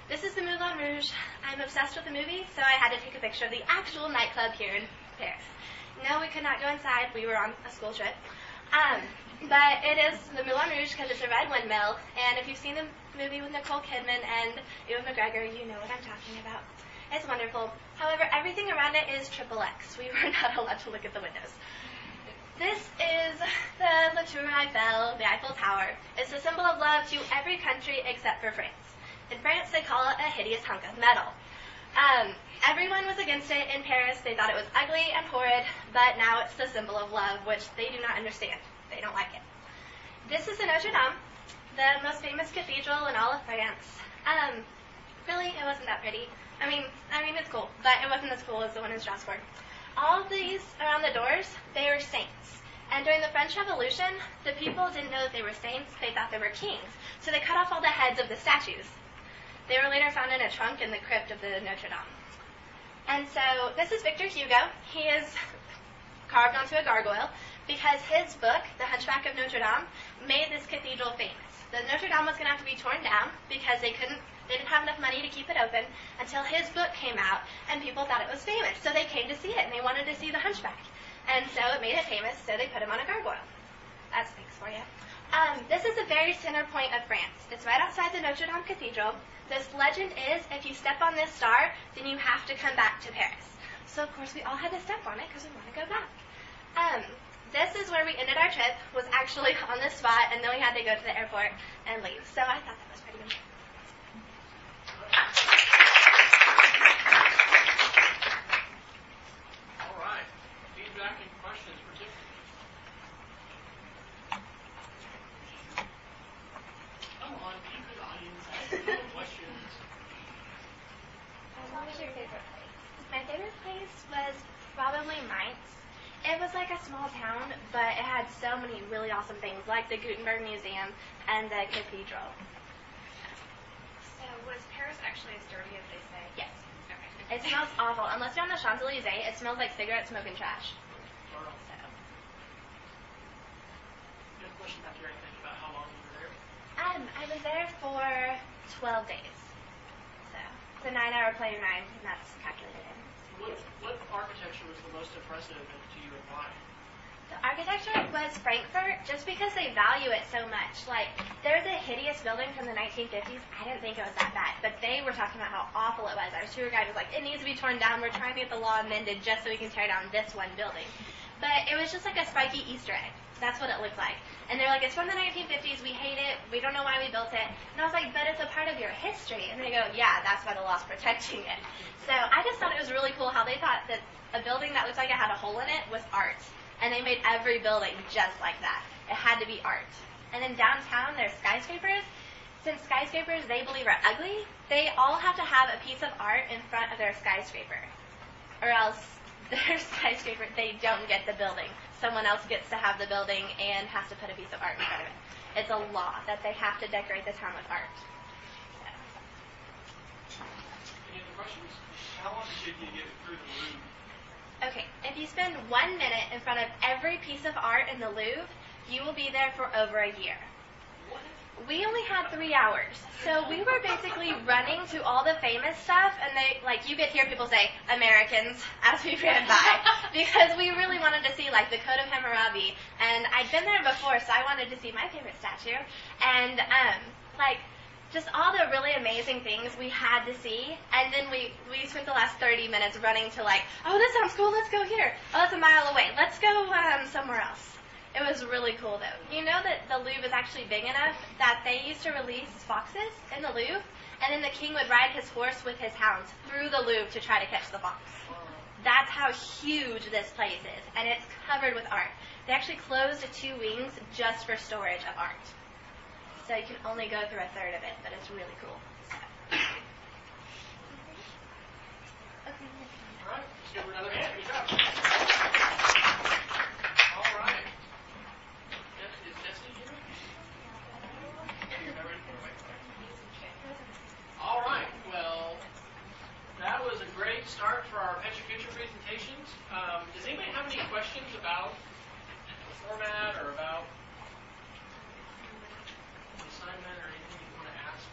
This is the Moulin Rouge. I'm obsessed with the movie, so I had to take a picture of the actual nightclub here in Paris. No, we could not go inside. We were on a school trip. Um, but it is the Moulin Rouge because it's a red windmill. And if you've seen the movie with Nicole Kidman and Ewan McGregor, you know what I'm talking about. It's wonderful. However, everything around it is triple X. We were not allowed to look at the windows. This is the La Tour Eiffel, the Eiffel Tower. It's a symbol of love to every country except for France. In France, they call it a hideous hunk of metal. Um, everyone was against it in Paris. They thought it was ugly and horrid, but now it's the symbol of love, which they do not understand. They don't like it. This is the Notre Dame, the most famous cathedral in all of France. Um, really, it wasn't that pretty. I mean, I mean it's cool, but it wasn't as cool as the one in Strasbourg. All of these around the doors, they were saints. And during the French Revolution, the people didn't know that they were saints, they thought they were kings. So they cut off all the heads of the statues. They were later found in a trunk in the crypt of the Notre Dame. And so this is Victor Hugo. He is carved onto a gargoyle because his book, The Hunchback of Notre Dame, made this cathedral famous. The Notre Dame was going to have to be torn down because they couldn't, they didn't have enough money to keep it open until his book came out and people thought it was famous. So they came to see it and they wanted to see the Hunchback. And so it made it famous, so they put him on a gargoyle. That's thanks for you. Um, this is the very center point of France. It's right outside the Notre Dame Cathedral. This legend is if you step on this star, then you have to come back to Paris. So of course we all had to step on it because we want to go back. Um, this is where we ended our trip, was actually on the spot, and then we had to go to the airport and leave. So I thought that was pretty neat. All right. Feedback and questions for Tiffany. Come on, be a good audience. Ask no questions. What was your favorite place? My favorite place was probably Mainz. It was like a small town, but it had so many really awesome things, like the Gutenberg Museum and the cathedral. So was Paris actually as dirty as they say? Yes. Okay. It smells awful. Unless you're on the Champs Elysees, it smells like cigarette smoke and trash. So, You have a question back here, I think, about how long you were there? um, I was there for 12 days. So, it's a nine-hour plane ride, and that's calculated in. What, what architecture was the most impressive to you and why? The architecture was Frankfurt just because they value it so much. Like, there's a hideous building from the 1950s. I didn't think it was that bad, but they were talking about how awful it was. Our tour guide was like, it needs to be torn down. We're trying to get the law amended just so we can tear down this one building. But it was just like a spiky Easter egg. That's what it looked like. And they're like, it's from the 1950s. We hate it. We don't know why we built it. And I was like, but it's a part of your history. And they go, yeah, that's why the law's protecting it. So I just thought it was really cool how they thought that a building that looked like it had a hole in it was art. And they made every building just like that. It had to be art. And then downtown, there's skyscrapers. Since skyscrapers they believe are ugly, they all have to have a piece of art in front of their skyscraper. Or else their skyscraper, they don't get the building. Someone else gets to have the building and has to put a piece of art in front of it. It's a law that they have to decorate the town with art. Any other questions? How long did you get through the Louvre? Okay, if you spend one minute in front of every piece of art in the Louvre, you will be there for over a year. What? we only had three hours. So we were basically running to all the famous stuff, and they, like, you could hear people say, Americans, as we ran by, because we really wanted to see, like, the Code of Hammurabi. And I'd been there before, so I wanted to see my favorite statue. And, um, like, just all the really amazing things we had to see. And then we, we spent the last 30 minutes running to, like, oh, this sounds cool, let's go here. Oh, that's a mile away, let's go um, somewhere else. It was really cool though. You know that the Louvre is actually big enough that they used to release foxes in the Louvre, and then the king would ride his horse with his hounds through the Louvre to try to catch the fox. That's how huge this place is, and it's covered with art. They actually closed two wings just for storage of art. So you can only go through a third of it, but it's really cool. All right, let's give her another hand. Good job. All right. Is Destiny here? All right. Well, that was a great start for our Pet Your Future presentations. Um, does anybody have any questions about the format or about the assignment or anything you want to ask?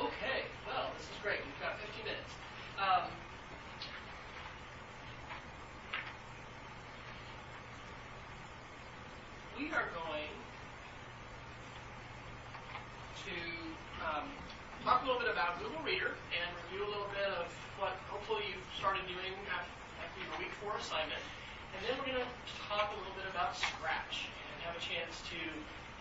Okay, well, this is great. We've got 15 minutes. Um, we are going to um, talk a little about Google Reader and review a little bit of what hopefully you've started doing after, after your week four assignment. And then we're going to talk a little bit about Scratch and have a chance to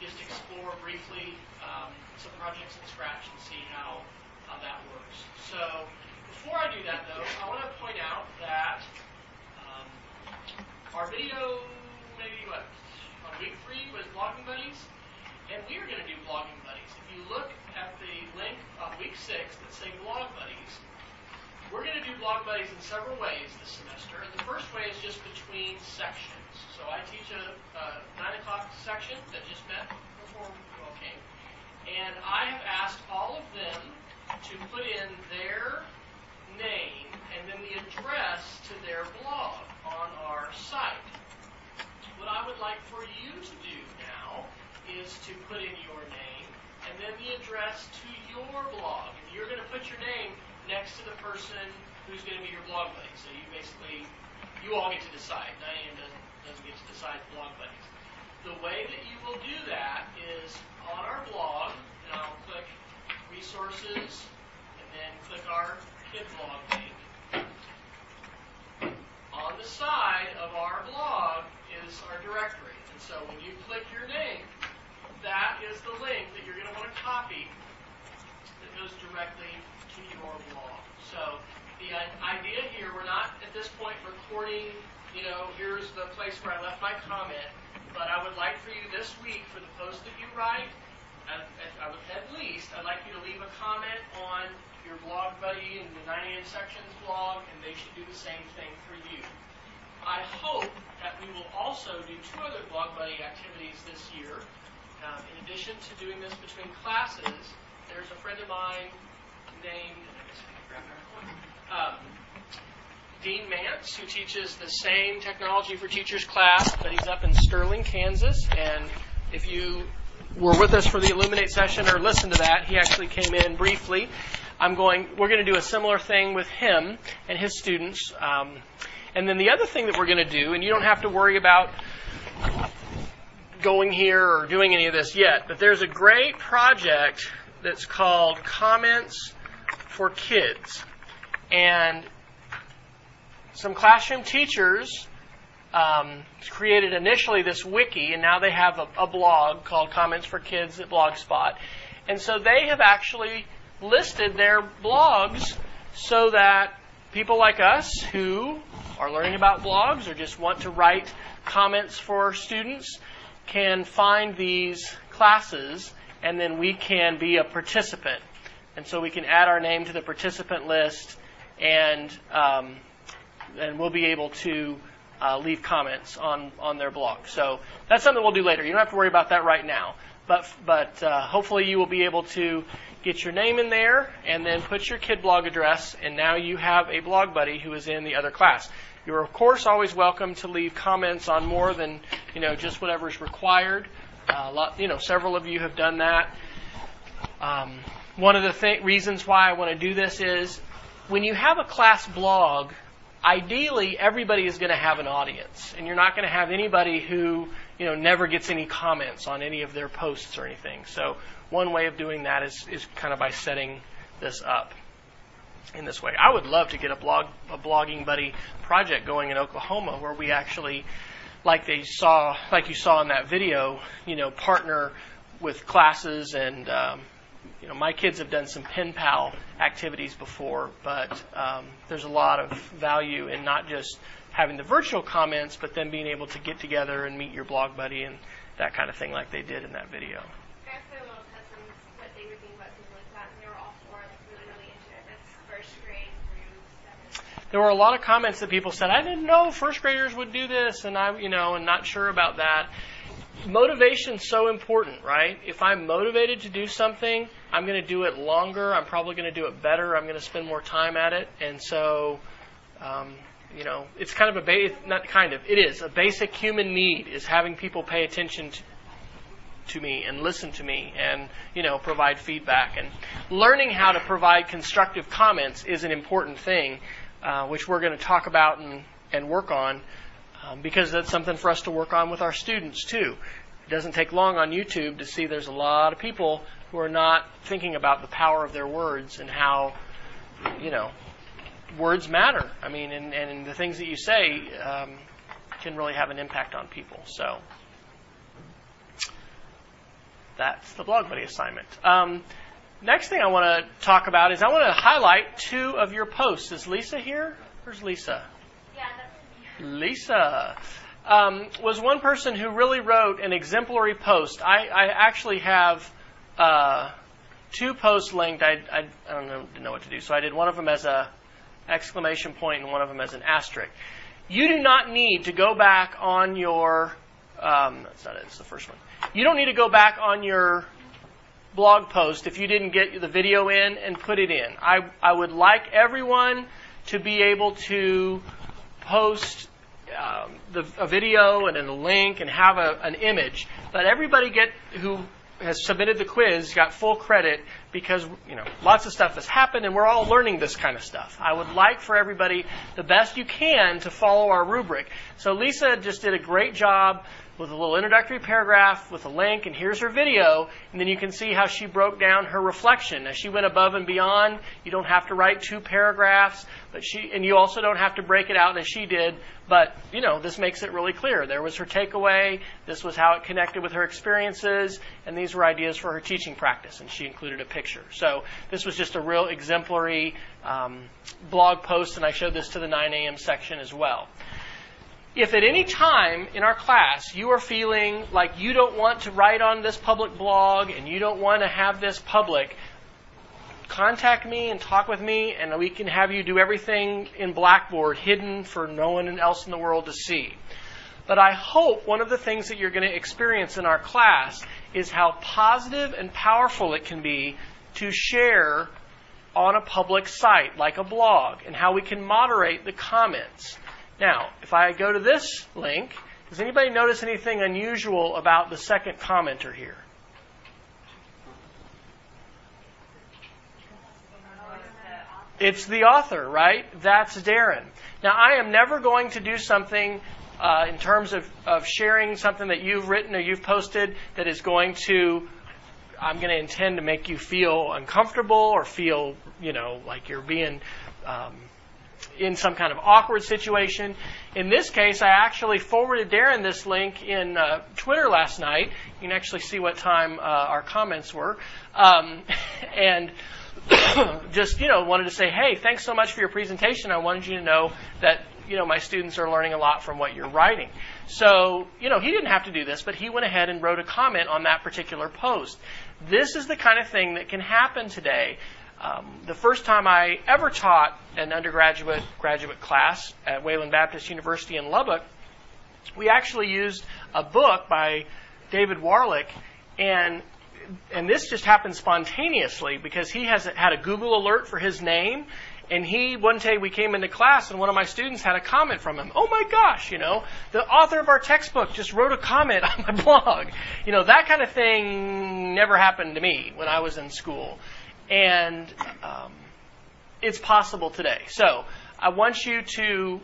just explore briefly um, some projects in Scratch and see how, how that works. So before I do that, though, I want to point out that um, our video, maybe what, on week three was Blogging Buddies, and we are going to do Blogging Buddies. If you look at the link on week six that say Blog Buddies, we're going to do Blog Buddies in several ways this semester. And the first way is just between sections. So I teach a, a 9 o'clock section that just met before you all came. And I have asked all of them to put in their name and then the address to their blog on our site. What I would like for you to do now is to put in your name and then the address to your blog. And you're going to put your name next to the person who's going to be your blog buddy. So you basically, you all get to decide. Diane doesn't, doesn't get to decide blog buddies. The way that you will do that is on our blog, and I'll click resources, and then click our kid blog link. On the side of our blog is our directory. And so when you click your name, that is the link that you're going to want to copy that goes directly to your blog. So the uh, idea here, we're not at this point recording, you know, here's the place where I left my comment, but I would like for you this week, for the post that you write, at, at, at least, I'd like you to leave a comment on your blog buddy and the 98 sections blog, and they should do the same thing for you. I hope that we will also do two other blog buddy activities this year. Um, in addition to doing this between classes, there's a friend of mine named. Um, Dean Mantz, who teaches the same technology for teachers class, but he's up in Sterling, Kansas. And if you were with us for the Illuminate session or listened to that, he actually came in briefly. I'm going. We're going to do a similar thing with him and his students. Um, and then the other thing that we're going to do, and you don't have to worry about going here or doing any of this yet, but there's a great project that's called Comments for Kids. And some classroom teachers um, created initially this wiki, and now they have a, a blog called Comments for Kids at Blogspot. And so they have actually listed their blogs so that people like us who are learning about blogs or just want to write comments for students can find these classes and then we can be a participant. And so we can add our name to the participant list and um, and we'll be able to uh, leave comments on, on their blog. So that's something we'll do later. You don't have to worry about that right now. But, but uh, hopefully you will be able to get your name in there and then put your kid blog address, and now you have a blog buddy who is in the other class. You're of course always welcome to leave comments on more than you know just whatever is required. Uh, lot, you know, several of you have done that. Um, one of the th- reasons why I want to do this is when you have a class blog, ideally everybody is going to have an audience, and you're not going to have anybody who you know never gets any comments on any of their posts or anything. So one way of doing that is is kind of by setting this up in this way. I would love to get a blog a blogging buddy project going in Oklahoma where we actually like they saw like you saw in that video, you know, partner with classes and um, you know, my kids have done some pen pal activities before, but um, there's a lot of value in not just having the virtual comments, but then being able to get together and meet your blog buddy and that kind of thing, like they did in that video. There were a lot of comments that people said, I didn't know first graders would do this, and I, you know, and not sure about that motivation's so important, right? If I'm motivated to do something, I'm going to do it longer. I'm probably going to do it better. I'm going to spend more time at it, and so, um, you know, it's kind of a ba- not kind of it is a basic human need is having people pay attention to, to me and listen to me and you know provide feedback and learning how to provide constructive comments is an important thing, uh, which we're going to talk about and and work on um, because that's something for us to work on with our students too. It doesn't take long on YouTube to see there's a lot of people who are not thinking about the power of their words and how, you know, words matter. I mean, and, and the things that you say um, can really have an impact on people. So that's the blog buddy assignment. Um, next thing I want to talk about is I want to highlight two of your posts. Is Lisa here? Where's Lisa? Yeah, that's me. Lisa um, was one person who really wrote an exemplary post. I, I actually have uh, two posts linked. I, I, I don't know, didn't know what to do, so I did one of them as a exclamation point and one of them as an asterisk. You do not need to go back on your. Um, that's not it. It's the first one. You don't need to go back on your blog post if you didn't get the video in and put it in. I, I would like everyone to be able to post um, the, a video and a link and have a, an image. Let everybody get who has submitted the quiz got full credit because you know lots of stuff has happened and we're all learning this kind of stuff. I would like for everybody the best you can to follow our rubric. So Lisa just did a great job with a little introductory paragraph with a link, and here's her video, and then you can see how she broke down her reflection. As she went above and beyond, you don't have to write two paragraphs, but she, and you also don't have to break it out as she did, but, you know, this makes it really clear. There was her takeaway, this was how it connected with her experiences, and these were ideas for her teaching practice, and she included a picture. So this was just a real exemplary um, blog post, and I showed this to the 9 a.m. section as well if at any time in our class you are feeling like you don't want to write on this public blog and you don't want to have this public, contact me and talk with me, and we can have you do everything in Blackboard hidden for no one else in the world to see. But I hope one of the things that you're going to experience in our class is how positive and powerful it can be to share on a public site like a blog and how we can moderate the comments. Now, if I go to this link, does anybody notice anything unusual about the second commenter here? It's the author, right? That's Darren. Now, I am never going to do something uh, in terms of, of sharing something that you've written or you've posted that is going to, I'm going to intend to make you feel uncomfortable or feel, you know, like you're being um, in some kind of awkward situation. In this case, I actually forwarded Darren this link in uh, Twitter last night. You can actually see what time uh, our comments were. Um, and just, you know, wanted to say, hey, thanks so much for your presentation. I wanted you to know that, you know, my students are learning a lot from what you're writing. So, you know, he didn't have to do this, but he went ahead and wrote a comment on that particular post. This is the kind of thing that can happen today Um, the first time I ever taught an undergraduate graduate class at Wayland Baptist University in Lubbock, we actually used a book by David Warlick, and and this just happened spontaneously because he has had a Google alert for his name, and he one day we came into class and one of my students had a comment from him. Oh my gosh, you know, the author of our textbook just wrote a comment on my blog. You know, that kind of thing never happened to me when I was in school, and um, it's possible today. So I want you to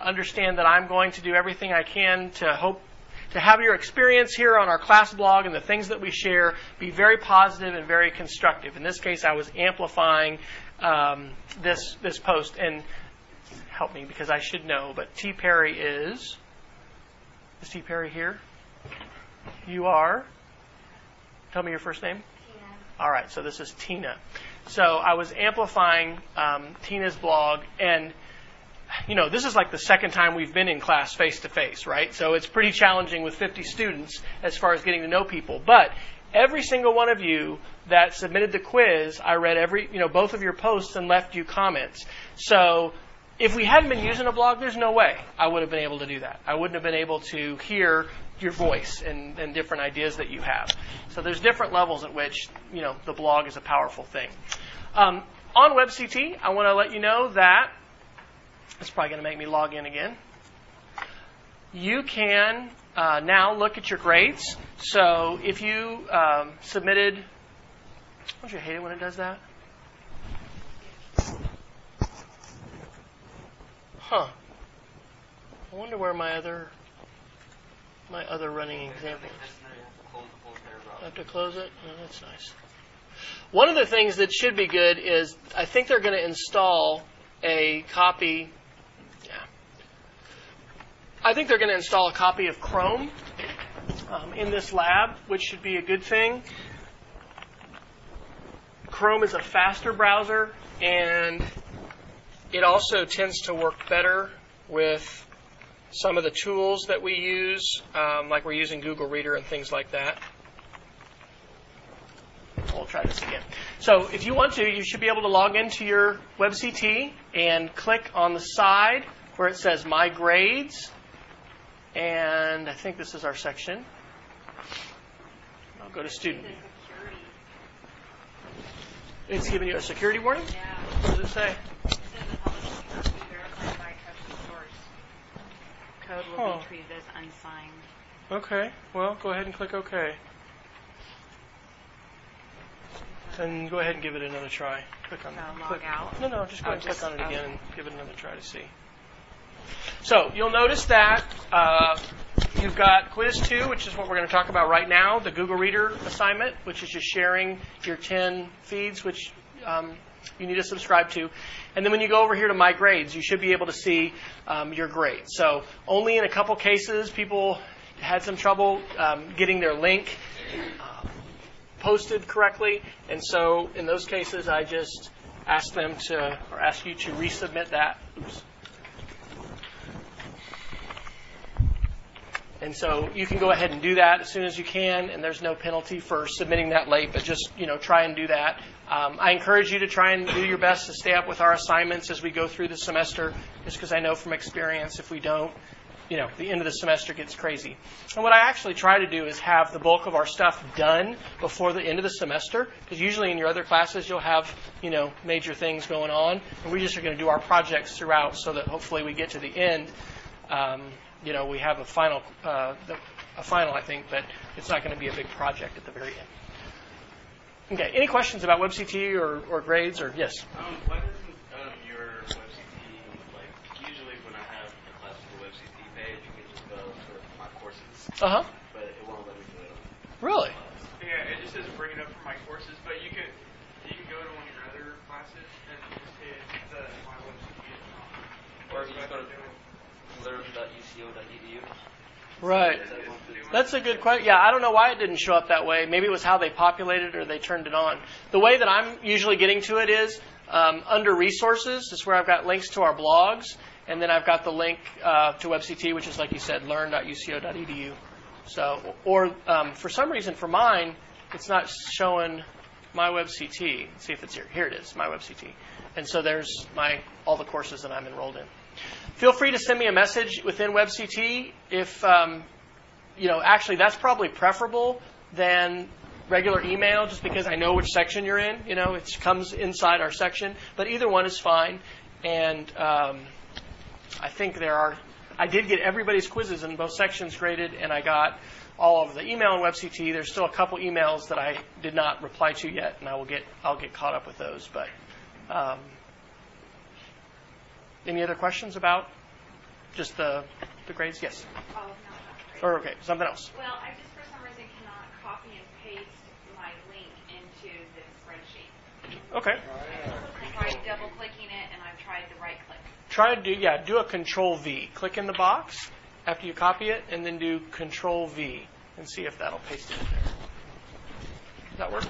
understand that I'm going to do everything I can to hope to have your experience here on our class blog and the things that we share be very positive and very constructive. In this case, I was amplifying um, this this post and help me because I should know. But T Perry is is T Perry here? You are. Tell me your first name. All right. So this is Tina. So I was amplifying um, Tina's blog and you know, this is like the second time we've been in class face to face, right? So it's pretty challenging with 50 students as far as getting to know people. But every single one of you that submitted the quiz, I read every, you know, both of your posts and left you comments. So if we hadn't been using a blog, there's no way I would have been able to do that. I wouldn't have been able to hear your voice and, and different ideas that you have. So there's different levels at which, you know, the blog is a powerful thing. Um, on WebCT, I want to let you know that it's probably going to make me log in again. You can uh, now look at your grades. So if you um, submitted, don't you hate it when it does that? Huh. I wonder where my other my other running example. I have to close it. That's nice. One of the things that should be good is I think they're going to install a copy Yeah. I think they're going to install a copy of Chrome um, in this lab, which should be a good thing. Chrome is a faster browser, and it also tends to work better with some of the tools that we use, um, like we're using Google Reader and things like that. We'll try this again. So if you want to, you should be able to log into your WebCT and click on the side where it says My Grades and I think this is our section. I'll go to student. It's giving you a security warning? Yeah. What does it say? It says the publishing cannot be verified by trusted source. Code will Huh. be treated as unsigned. Okay. Well, go ahead and click OK. And go ahead and give it another try. Click on So log click. out? No, no, just go Oh, ahead and click on it again oh. and give it another try to see. So you'll notice that uh, you've got quiz two, which is what we're going to talk about right now, the Google Reader assignment, which is just sharing your 10 feeds, which um, you need to subscribe to. And then when you go over here to My Grades, you should be able to see um, your grades. So only in a couple cases, people had some trouble um, getting their link uh, posted correctly, and so in those cases, I just ask them to, or ask you to resubmit that. Oops. And so you can go ahead and do that as soon as you can, and there's no penalty for submitting that late, but just, you know, try and do that. Um, I encourage you to try and do your best to stay up with our assignments as we go through the semester, just because I know from experience if we don't, you know, the end of the semester gets crazy. And what I actually try to do is have the bulk of our stuff done before the end of the semester, because usually in your other classes you'll have, you know, major things going on, and we just are going to do our projects throughout so that hopefully we get to the end. Um, you know, we have a final, uh, a final, I think, but it's not going to be a big project at the very end. Okay, any questions about WebCT or, or grades or yes? Um, why doesn't um, your WebCT, like, usually when I have a class on the WebCT page, you can just go to my courses, Uh huh. but it won't let me do it on Really? Yeah, it just says bring it up for my courses, but you can you can go to one of your other classes and just hit the my website. Or you just go to learn.uco.edu. Right. That's a good question. Yeah, I don't know why it didn't show up that way. Maybe it was how they populated or they turned it on. The way that I'm usually getting to it is um, under resources. Is where I've got links to our blogs, and then I've got the link uh, to WebCT, which is like you said, learn.uco.edu. So, or um, for some reason for mine, it's not showing my WebCT. Let's see if it's here. Here it is, my WebCT. And so there's my all the courses that I'm enrolled in. Feel free to send me a message within WebCT if um, you know. Actually, that's probably preferable than regular email, just because I know which section you're in. You know, it comes inside our section. But either one is fine. And um, I think there are. I did get everybody's quizzes in both sections graded, and I got all of the email and WebCT. There's still a couple emails that I did not reply to yet, and I will get I'll get caught up with those. But um, any other questions about just the the grades? Yes. Or okay, something else. Well, I just for some reason cannot copy and paste my link into the spreadsheet. Okay. I've tried double clicking it and I've tried the right click. Try to do yeah, do a control V. Click in the box after you copy it, and then do control V and see if that'll paste it in there. Does that work?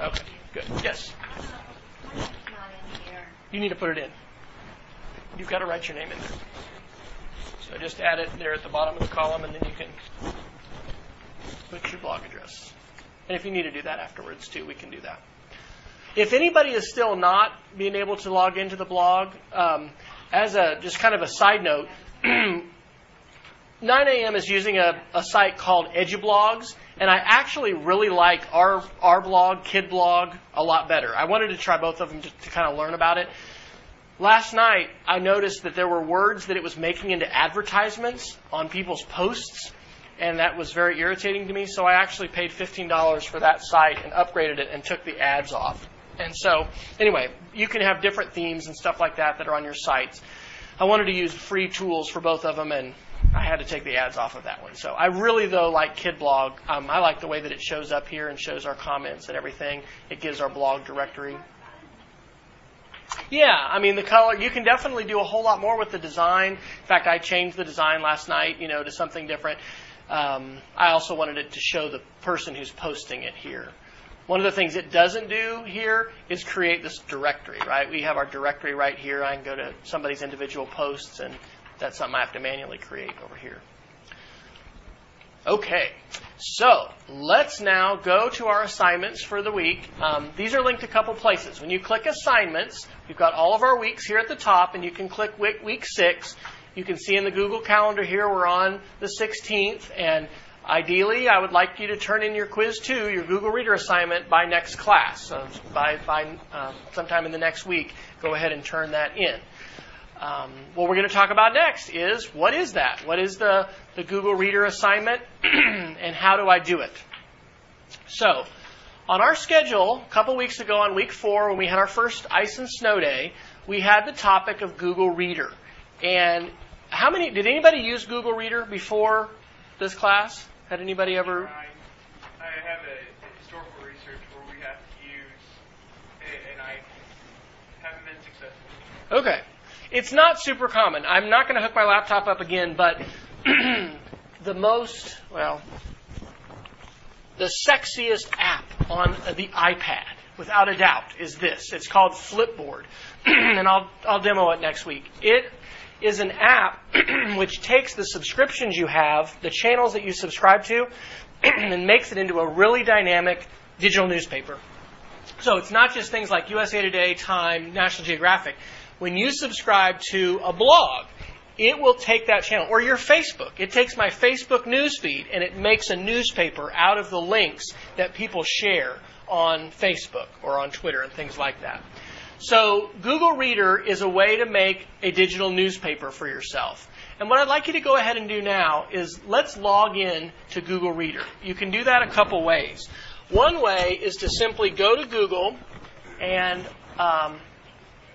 Okay. Good. Yes. You need to put it in. You've got to write your name in there. So just add it there at the bottom of the column, and then you can put your blog address. And if you need to do that afterwards too, we can do that. If anybody is still not being able to log into the blog, um, as a just kind of a side note, 9am is using a, a site called EduBlogs, and I actually really like our our blog, KidBlog, a lot better. I wanted to try both of them to, to kind of learn about it. Last night, I noticed that there were words that it was making into advertisements on people's posts, and that was very irritating to me. So I actually paid $15 for that site and upgraded it and took the ads off. And so, anyway, you can have different themes and stuff like that that are on your sites. I wanted to use free tools for both of them, and I had to take the ads off of that one. So I really, though, like KidBlog. Um, I like the way that it shows up here and shows our comments and everything. It gives our blog directory. Yeah, I mean the color. You can definitely do a whole lot more with the design. In fact, I changed the design last night, you know, to something different. Um, I also wanted it to show the person who's posting it here. One of the things it doesn't do here is create this directory, right? We have our directory right here. I can go to somebody's individual posts, and that's something I have to manually create over here. Okay, so let's now go to our assignments for the week. Um, these are linked a couple places. When you click assignments, we've got all of our weeks here at the top, and you can click week, week six. You can see in the Google Calendar here we're on the 16th, and ideally I would like you to turn in your quiz two, your Google Reader assignment, by next class. So by, by um, sometime in the next week, go ahead and turn that in. Um, what we're going to talk about next is what is that? What is the, the Google Reader assignment and how do I do it? So, on our schedule, a couple weeks ago on week four, when we had our first ice and snow day, we had the topic of Google Reader. And how many, did anybody use Google Reader before this class? Had anybody ever? I, I have a, a historical research where we have to use, and I haven't been successful. Okay. It's not super common. I'm not going to hook my laptop up again, but the most, well, the sexiest app on the iPad, without a doubt, is this. It's called Flipboard, and I'll, I'll demo it next week. It is an app which takes the subscriptions you have, the channels that you subscribe to, and makes it into a really dynamic digital newspaper. So it's not just things like USA Today, Time, National Geographic when you subscribe to a blog, it will take that channel or your Facebook. It takes my Facebook newsfeed and it makes a newspaper out of the links that people share on Facebook or on Twitter and things like that. So Google Reader is a way to make a digital newspaper for yourself. And what I'd like you to go ahead and do now is let's log in to Google Reader. You can do that a couple ways. One way is to simply go to Google and um,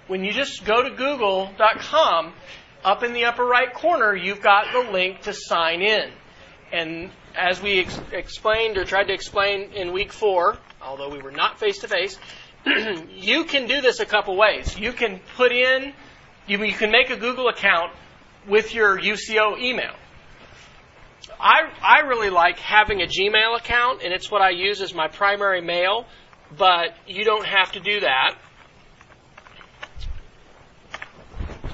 when you just go to google.com, up in the upper right corner, you've got the link to sign in. And as we ex- explained or tried to explain in week four, although we were not face to face, you can do this a couple ways. You can put in, you, you can make a Google account with your UCO email. I, I really like having a Gmail account, and it's what I use as my primary mail, but you don't have to do that.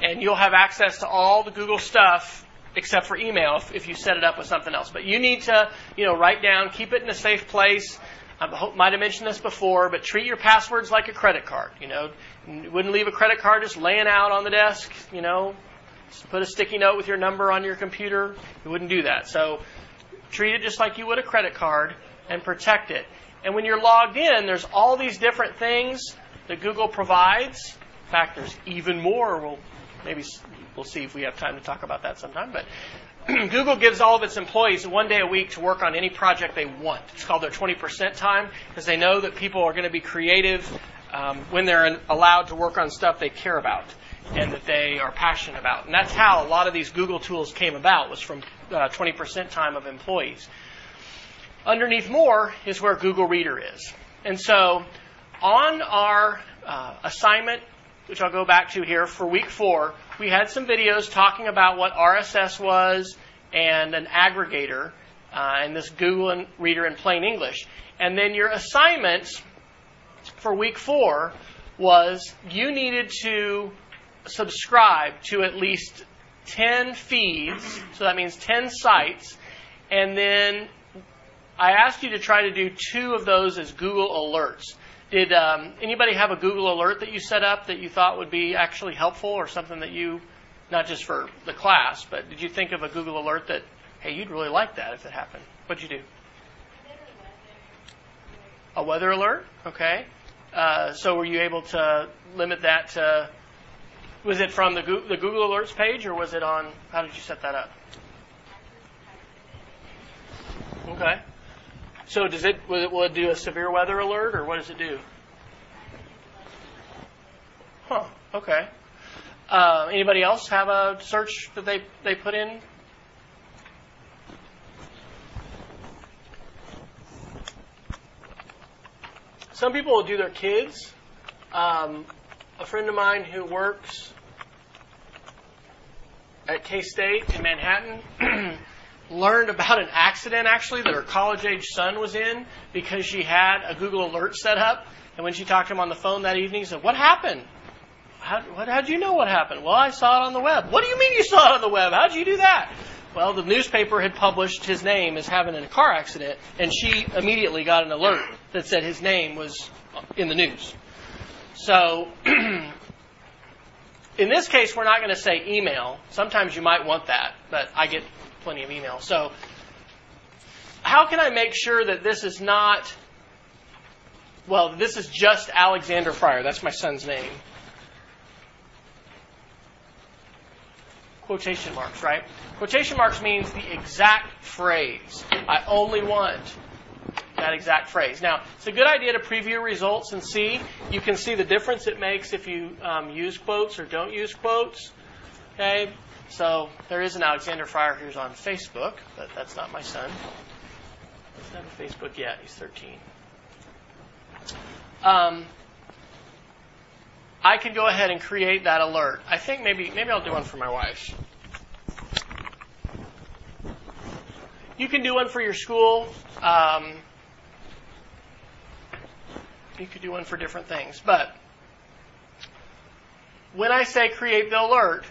And you'll have access to all the Google stuff except for email if, if you set it up with something else. But you need to, you know, write down, keep it in a safe place. I ho- might have mentioned this before, but treat your passwords like a credit card. You know, you wouldn't leave a credit card just laying out on the desk. You know, just put a sticky note with your number on your computer. You wouldn't do that. So treat it just like you would a credit card and protect it. And when you're logged in, there's all these different things that Google provides. In fact, there's even more. We'll maybe we'll see if we have time to talk about that sometime. But Google gives all of its employees one day a week to work on any project they want. It's called their 20% time because they know that people are going to be creative um, when they're allowed to work on stuff they care about and that they are passionate about. And that's how a lot of these Google tools came about was from uh, 20% time of employees. Underneath more is where Google Reader is. And so on our uh, assignment, which I'll go back to here for week four, we had some videos talking about what RSS was and an aggregator uh, and this Google Reader in plain English. And then your assignments for week four was you needed to subscribe to at least 10 feeds, so that means 10 sites, and then I asked you to try to do two of those as Google Alerts. Did um, anybody have a Google Alert that you set up that you thought would be actually helpful or something that you, not just for the class, but did you think of a Google Alert that, hey, you'd really like that if it happened? What'd you do? A weather alert? Okay. Uh, so were you able to limit that to, was it from the, Go- the Google Alerts page or was it on, how did you set that up? Okay. So does it will, it will it do a severe weather alert or what does it do? Huh. Okay. Uh, anybody else have a search that they they put in? Some people will do their kids. Um, a friend of mine who works at K State in Manhattan learned about an accident actually that her college age son was in because she had a Google alert set up. And when she talked to him on the phone that evening, he said, What happened? How, what, how'd you know what happened? Well, I saw it on the web. What do you mean you saw it on the web? How'd you do that? Well, the newspaper had published his name as having in a car accident, and she immediately got an alert that said his name was in the news. So, in this case, we're not going to say email. Sometimes you might want that, but I get plenty of email. So, how can I make sure that this is not, well, this is just Alexander Fryer? That's my son's name. Quotation marks, right? Quotation marks means the exact phrase. I only want that exact phrase. Now, it's a good idea to preview results and see. You can see the difference it makes if you um, use quotes or don't use quotes. Okay, so there is an Alexander Fryer who's on Facebook, but that's not my son. He doesn't have a Facebook yet. He's 13. Um, I can go ahead and create that alert. I think maybe maybe I'll do one for my wife. You can do one for your school. Um, you could do one for different things, but when I say create the alert,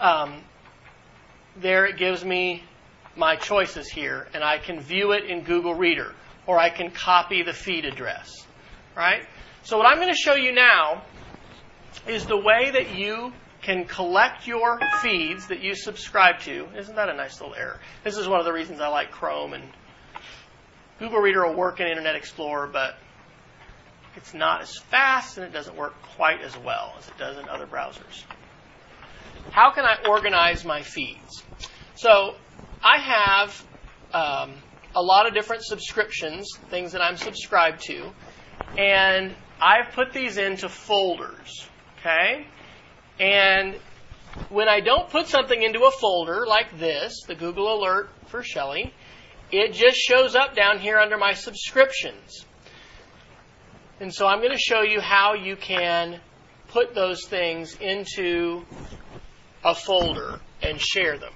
um, there it gives me my choices here, and I can view it in Google Reader, or I can copy the feed address. Right? So what I'm going to show you now is the way that you can collect your feeds that you subscribe to. Isn't that a nice little error? This is one of the reasons I like Chrome and Google Reader will work in Internet Explorer, but it's not as fast and it doesn't work quite as well as it does in other browsers. How can I organize my feeds? So I have um, a lot of different subscriptions, things that I'm subscribed to, and I've put these into folders. Okay? And when I don't put something into a folder like this, the Google Alert for Shelly, it just shows up down here under my subscriptions. And so I'm going to show you how you can put those things into a folder and share them.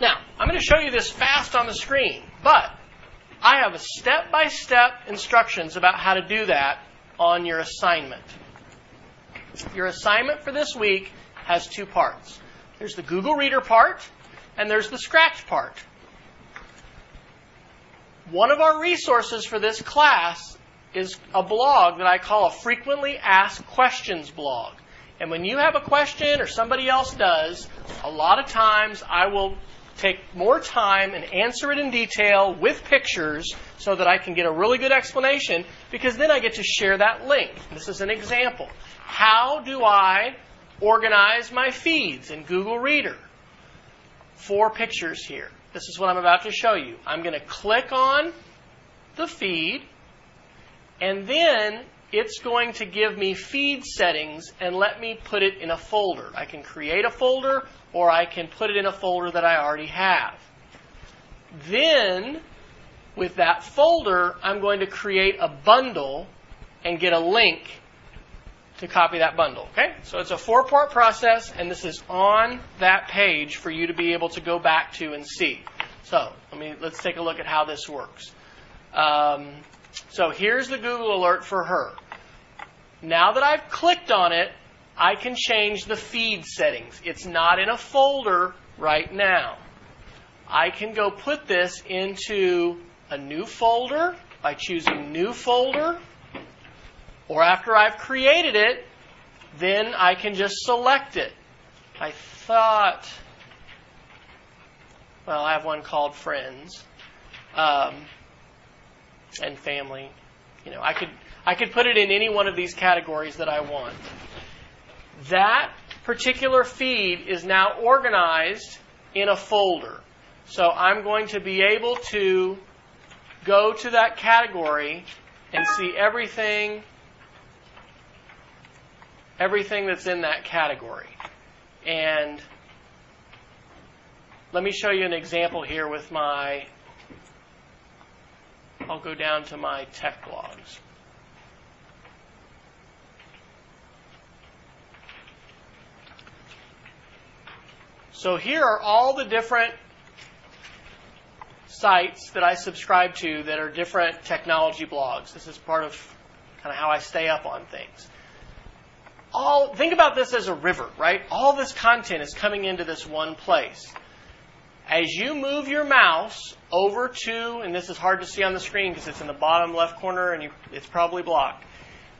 Now, I'm going to show you this fast on the screen, but I have step by step instructions about how to do that on your assignment. Your assignment for this week has two parts there's the Google Reader part, and there's the Scratch part. One of our resources for this class is a blog that I call a frequently asked questions blog. And when you have a question or somebody else does, a lot of times I will take more time and answer it in detail with pictures so that I can get a really good explanation because then I get to share that link. This is an example. How do I organize my feeds in Google Reader? Four pictures here. This is what I'm about to show you. I'm going to click on the feed and then it's going to give me feed settings and let me put it in a folder. I can create a folder or I can put it in a folder that I already have. Then, with that folder, I'm going to create a bundle and get a link to copy that bundle. Okay? So it's a four part process, and this is on that page for you to be able to go back to and see. So let me let's take a look at how this works. Um, so here's the Google alert for her. Now that I've clicked on it, I can change the feed settings. It's not in a folder right now. I can go put this into a new folder by choosing new folder. Or after I've created it, then I can just select it. I thought, well, I have one called Friends um, and Family. You know, I could I could put it in any one of these categories that I want. That particular feed is now organized in a folder. So I'm going to be able to go to that category and see everything everything that's in that category. And let me show you an example here with my I'll go down to my tech blogs. So here are all the different sites that I subscribe to that are different technology blogs. This is part of kind of how I stay up on things. All think about this as a river, right? All this content is coming into this one place. As you move your mouse over to, and this is hard to see on the screen because it's in the bottom left corner and you, it's probably blocked.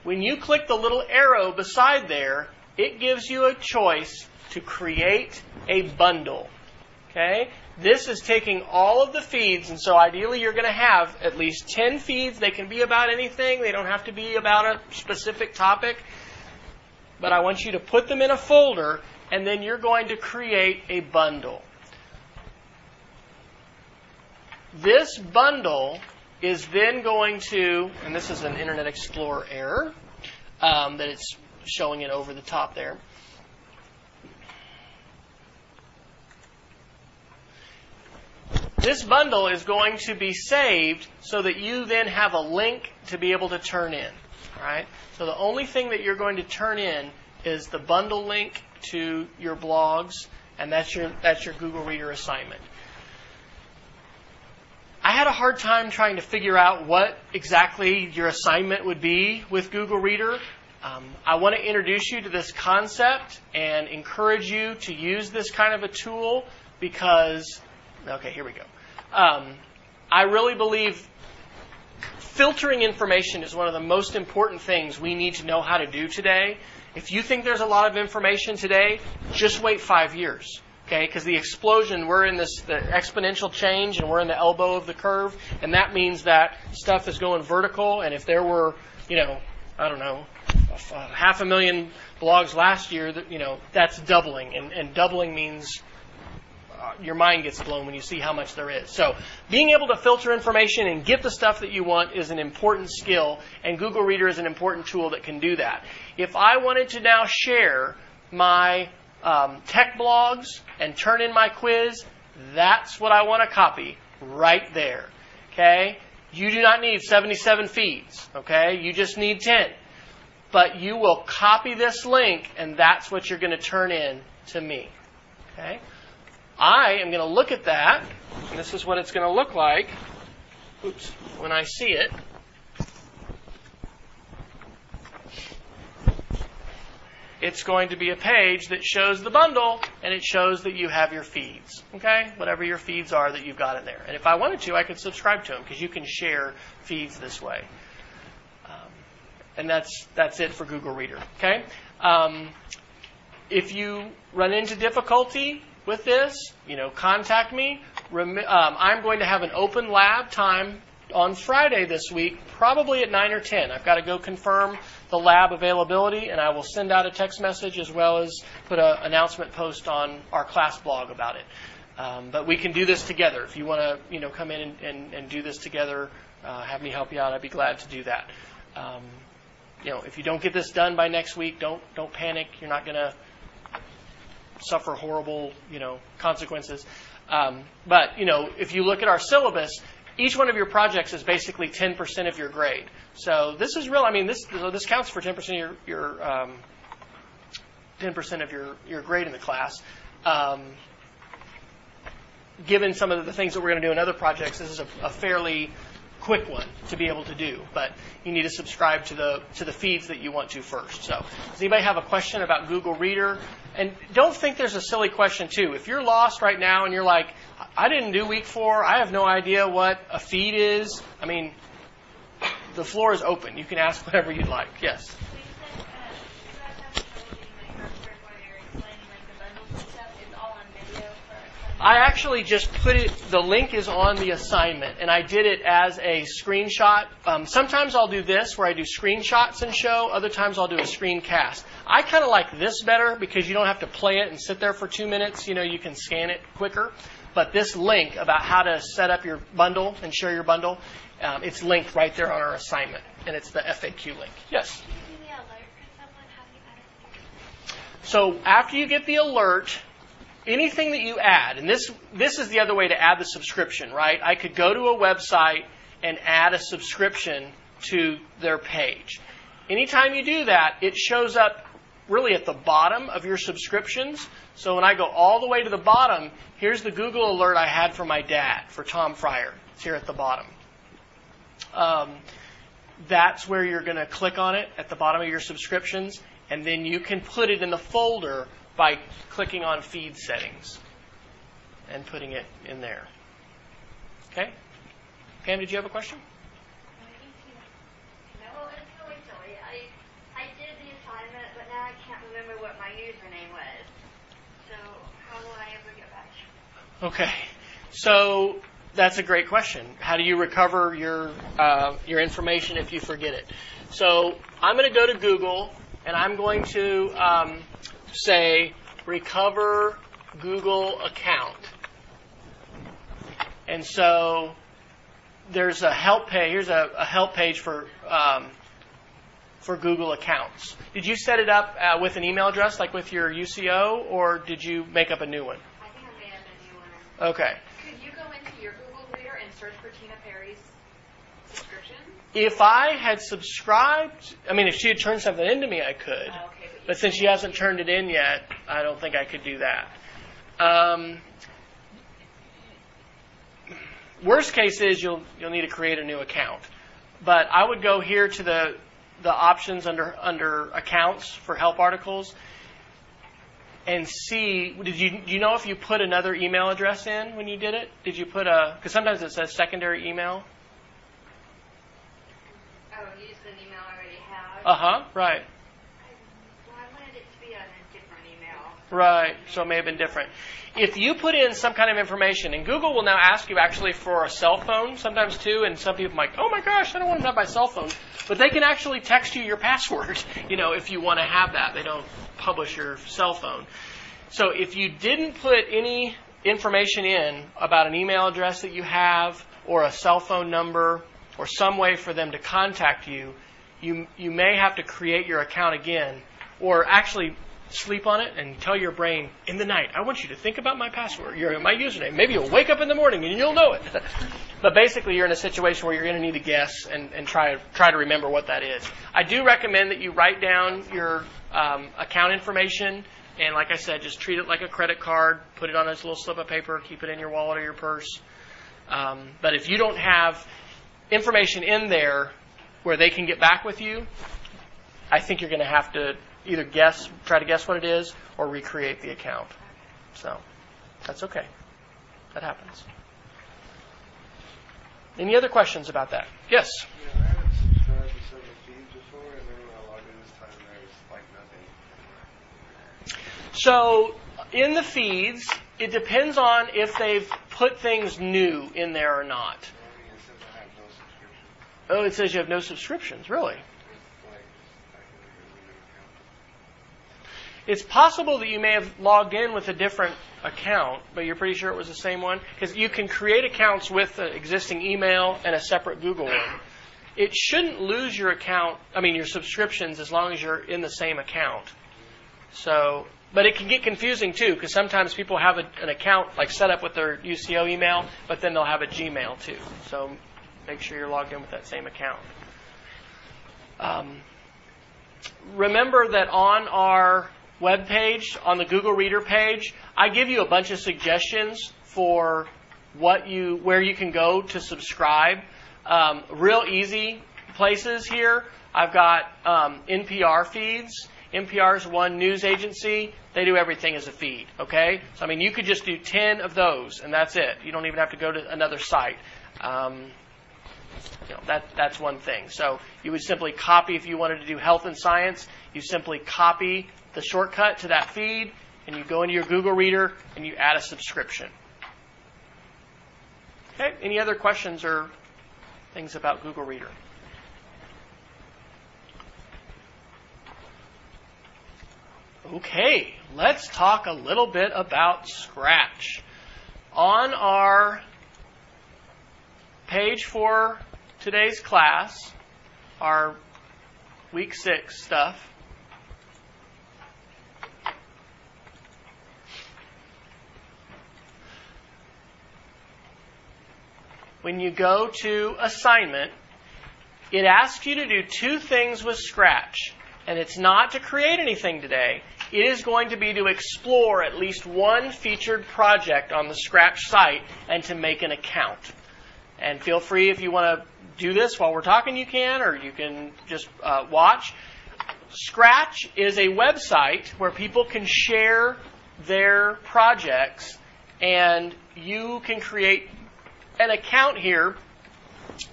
When you click the little arrow beside there, it gives you a choice to create a bundle. Okay? This is taking all of the feeds, and so ideally you're going to have at least 10 feeds. They can be about anything, they don't have to be about a specific topic. But I want you to put them in a folder, and then you're going to create a bundle. This bundle is then going to, and this is an Internet Explorer error um, that it's showing it over the top there. This bundle is going to be saved so that you then have a link to be able to turn in. All right? So the only thing that you're going to turn in is the bundle link to your blogs, and that's your that's your Google Reader assignment. I had a hard time trying to figure out what exactly your assignment would be with Google Reader. Um, I want to introduce you to this concept and encourage you to use this kind of a tool because Okay, here we go. Um, I really believe filtering information is one of the most important things we need to know how to do today. If you think there's a lot of information today, just wait five years. Okay, because the explosion, we're in this exponential change and we're in the elbow of the curve, and that means that stuff is going vertical. And if there were, you know, I don't know, half a million blogs last year, that you know, that's doubling, and, and doubling means uh, your mind gets blown when you see how much there is. So, being able to filter information and get the stuff that you want is an important skill, and Google Reader is an important tool that can do that. If I wanted to now share my um, tech blogs and turn in my quiz, that's what I want to copy right there. Okay? You do not need 77 feeds. Okay? You just need 10. But you will copy this link, and that's what you're going to turn in to me. Okay? I am going to look at that, and this is what it's going to look like. Oops, when I see it. It's going to be a page that shows the bundle and it shows that you have your feeds. Okay? Whatever your feeds are that you've got in there. And if I wanted to, I could subscribe to them because you can share feeds this way. Um, and that's that's it for Google Reader. Okay? Um, if you run into difficulty with this, you know, contact me. Rem- um, I'm going to have an open lab time on Friday this week, probably at 9 or 10. I've got to go confirm the lab availability, and I will send out a text message as well as put an announcement post on our class blog about it. Um, but we can do this together. If you want to, you know, come in and, and, and do this together, uh, have me help you out. I'd be glad to do that. Um, you know, if you don't get this done by next week, don't don't panic. You're not going to suffer horrible, you know, consequences. Um, but you know, if you look at our syllabus, each one of your projects is basically 10% of your grade. So this is real. I mean, this this counts for 10% of your your um, 10% of your your grade in the class. Um, given some of the things that we're going to do in other projects, this is a, a fairly quick one to be able to do, but you need to subscribe to the to the feeds that you want to first. So, does anybody have a question about Google Reader? And don't think there's a silly question too. If you're lost right now and you're like, I didn't do week four, I have no idea what a feed is. I mean, the floor is open. You can ask whatever you'd like. Yes. I actually just put it, the link is on the assignment, and I did it as a screenshot. Um, sometimes I'll do this where I do screenshots and show, other times I'll do a screencast. I kind of like this better because you don't have to play it and sit there for two minutes. You know, you can scan it quicker. But this link about how to set up your bundle and share your bundle, um, it's linked right there on our assignment, and it's the FAQ link. Yes? So after you get the alert, anything that you add, and this this is the other way to add the subscription, right? I could go to a website and add a subscription to their page. Anytime you do that, it shows up really at the bottom of your subscriptions. So when I go all the way to the bottom, here's the Google alert I had for my dad, for Tom Fryer. It's here at the bottom. Um, that's where you're going to click on it at the bottom of your subscriptions, and then you can put it in the folder by clicking on feed settings and putting it in there. Okay? Pam, did you have a question? No, it's really silly. I I did the assignment, but now I can't remember what my username was. So how will I ever get back? Okay. So that's a great question. How do you recover your uh, your information if you forget it? So I'm going to go to Google and I'm going to um, say recover Google account. And so there's a help page. Here's a, a help page for um, for Google accounts. Did you set it up uh, with an email address, like with your UCO, or did you make up a new one? I think I made up a new one. Okay. Could you go into your Google Reader and search for Tina Perry's subscription? If I had subscribed, I mean, if she had turned something into me, I could. Oh, okay, but But since she hasn't turned it in yet, I don't think I could do that. Um, worst case is you'll you'll need to create a new account. But I would go here to the the options under under accounts for help articles and see did you do you know if you put another email address in when you did it? Did you put a because sometimes it says secondary email. Oh, use the email I already have. Uh huh. Right. Well, I wanted it to be on a different email. Right. So it may have been different. If you put in some kind of information, and Google will now ask you actually for a cell phone sometimes too, and some people are like, oh my gosh, I don't want to have my cell phone. But they can actually text you your password, you know, if you want to have that. They don't publish your cell phone. So if you didn't put any information in about an email address that you have, or a cell phone number, or some way for them to contact you, you, you may have to create your account again, or actually sleep on it and tell your brain in the night, I want you to think about my password, your, my username. Maybe you'll wake up in the morning and you'll know it. but basically, you're in a situation where you're going to need to guess and, and try try to remember what that is. I do recommend that you write down your um, account information. And like I said, just treat it like a credit card. Put it on this little slip of paper. Keep it in your wallet or your purse. Um, but if you don't have information in there where they can get back with you, I think you're going to have to either guess, try to guess what it is, or recreate the account. So that's okay. That happens. Any other questions about that? Yes. Yeah, I haven't subscribed to some of the before, and then when I log in this time, there's like nothing. So in the feeds, it depends on if they've put things new in there or not. I mean, it says I have no subscription. Oh, it says you have no subscriptions. Really? It's like, I can make a new account. It's possible that you may have logged in with a different account, but you're pretty sure it was the same one? Because you can create accounts with an existing email and a separate Google one. It shouldn't lose your account, I mean, your subscriptions, as long as you're in the same account. So, but it can get confusing too, because sometimes people have a, an account like set up with their UCO email, but then they'll have a Gmail too. So make sure you're logged in with that same account. Um, remember that on our web page, on the Google Reader page, I give you a bunch of suggestions for what you, where you can go to subscribe. Um, real easy places here. I've got um, NPR feeds. NPR is one news agency. They do everything as a feed. Okay, so I mean, you could just do ten of those, and that's it. You don't even have to go to another site. Um, you know, that that's one thing. So you would simply copy if you wanted to do health and science. You simply copy the shortcut to that feed, and you go into your Google Reader and you add a subscription. Okay. Any other questions or things about Google Reader? Okay, let's talk a little bit about Scratch. On our page for today's class, our week six stuff, when you go to assignment, it asks you to do two things with Scratch. And it's not to create anything today. It is going to be to explore at least one featured project on the Scratch site and to make an account. And feel free if you want to do this while we're talking, you can, or you can just uh, watch. Scratch is a website where people can share their projects, and you can create an account here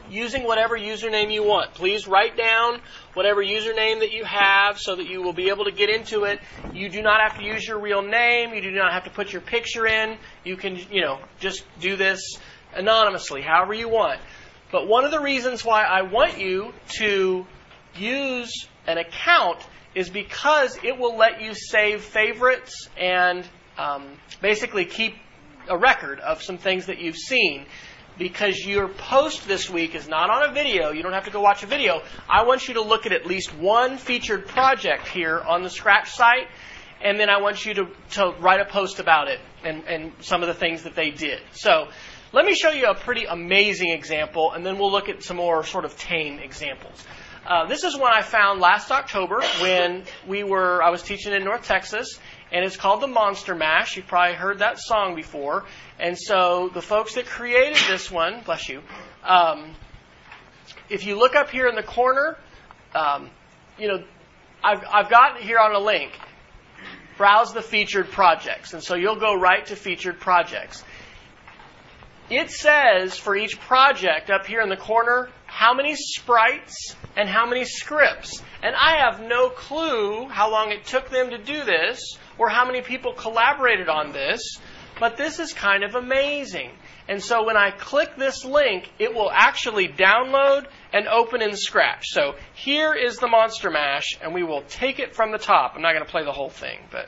using whatever username you want. Please write down whatever username that you have so that you will be able to get into it. You do not have to use your real name. You do not have to put your picture in. You can, you know, just do this anonymously, however you want. But one of the reasons why I want you to use an account is because it will let you save favorites and um, basically keep a record of some things that you've seen because your post this week is not on a video. You don't have to go watch a video. I want you to look at at least one featured project here on the Scratch site, and then I want you to, to write a post about it and, and some of the things that they did. So let me show you a pretty amazing example, and then we'll look at some more sort of tame examples. Uh, this is one I found last October when we were I was teaching in North Texas, and it's called the Monster Mash. You've probably heard that song before. And so the folks that created this one, bless you, um, if you look up here in the corner, um, you know, I've, I've got here on a link, browse the featured projects. And so you'll go right to featured projects. It says for each project up here in the corner how many sprites and how many scripts. And I have no clue how long it took them to do this or how many people collaborated on this, but this is kind of amazing. And so when I click this link, it will actually download and open in Scratch. So here is the Monster Mash, and we will take it from the top. I'm not going to play the whole thing, but.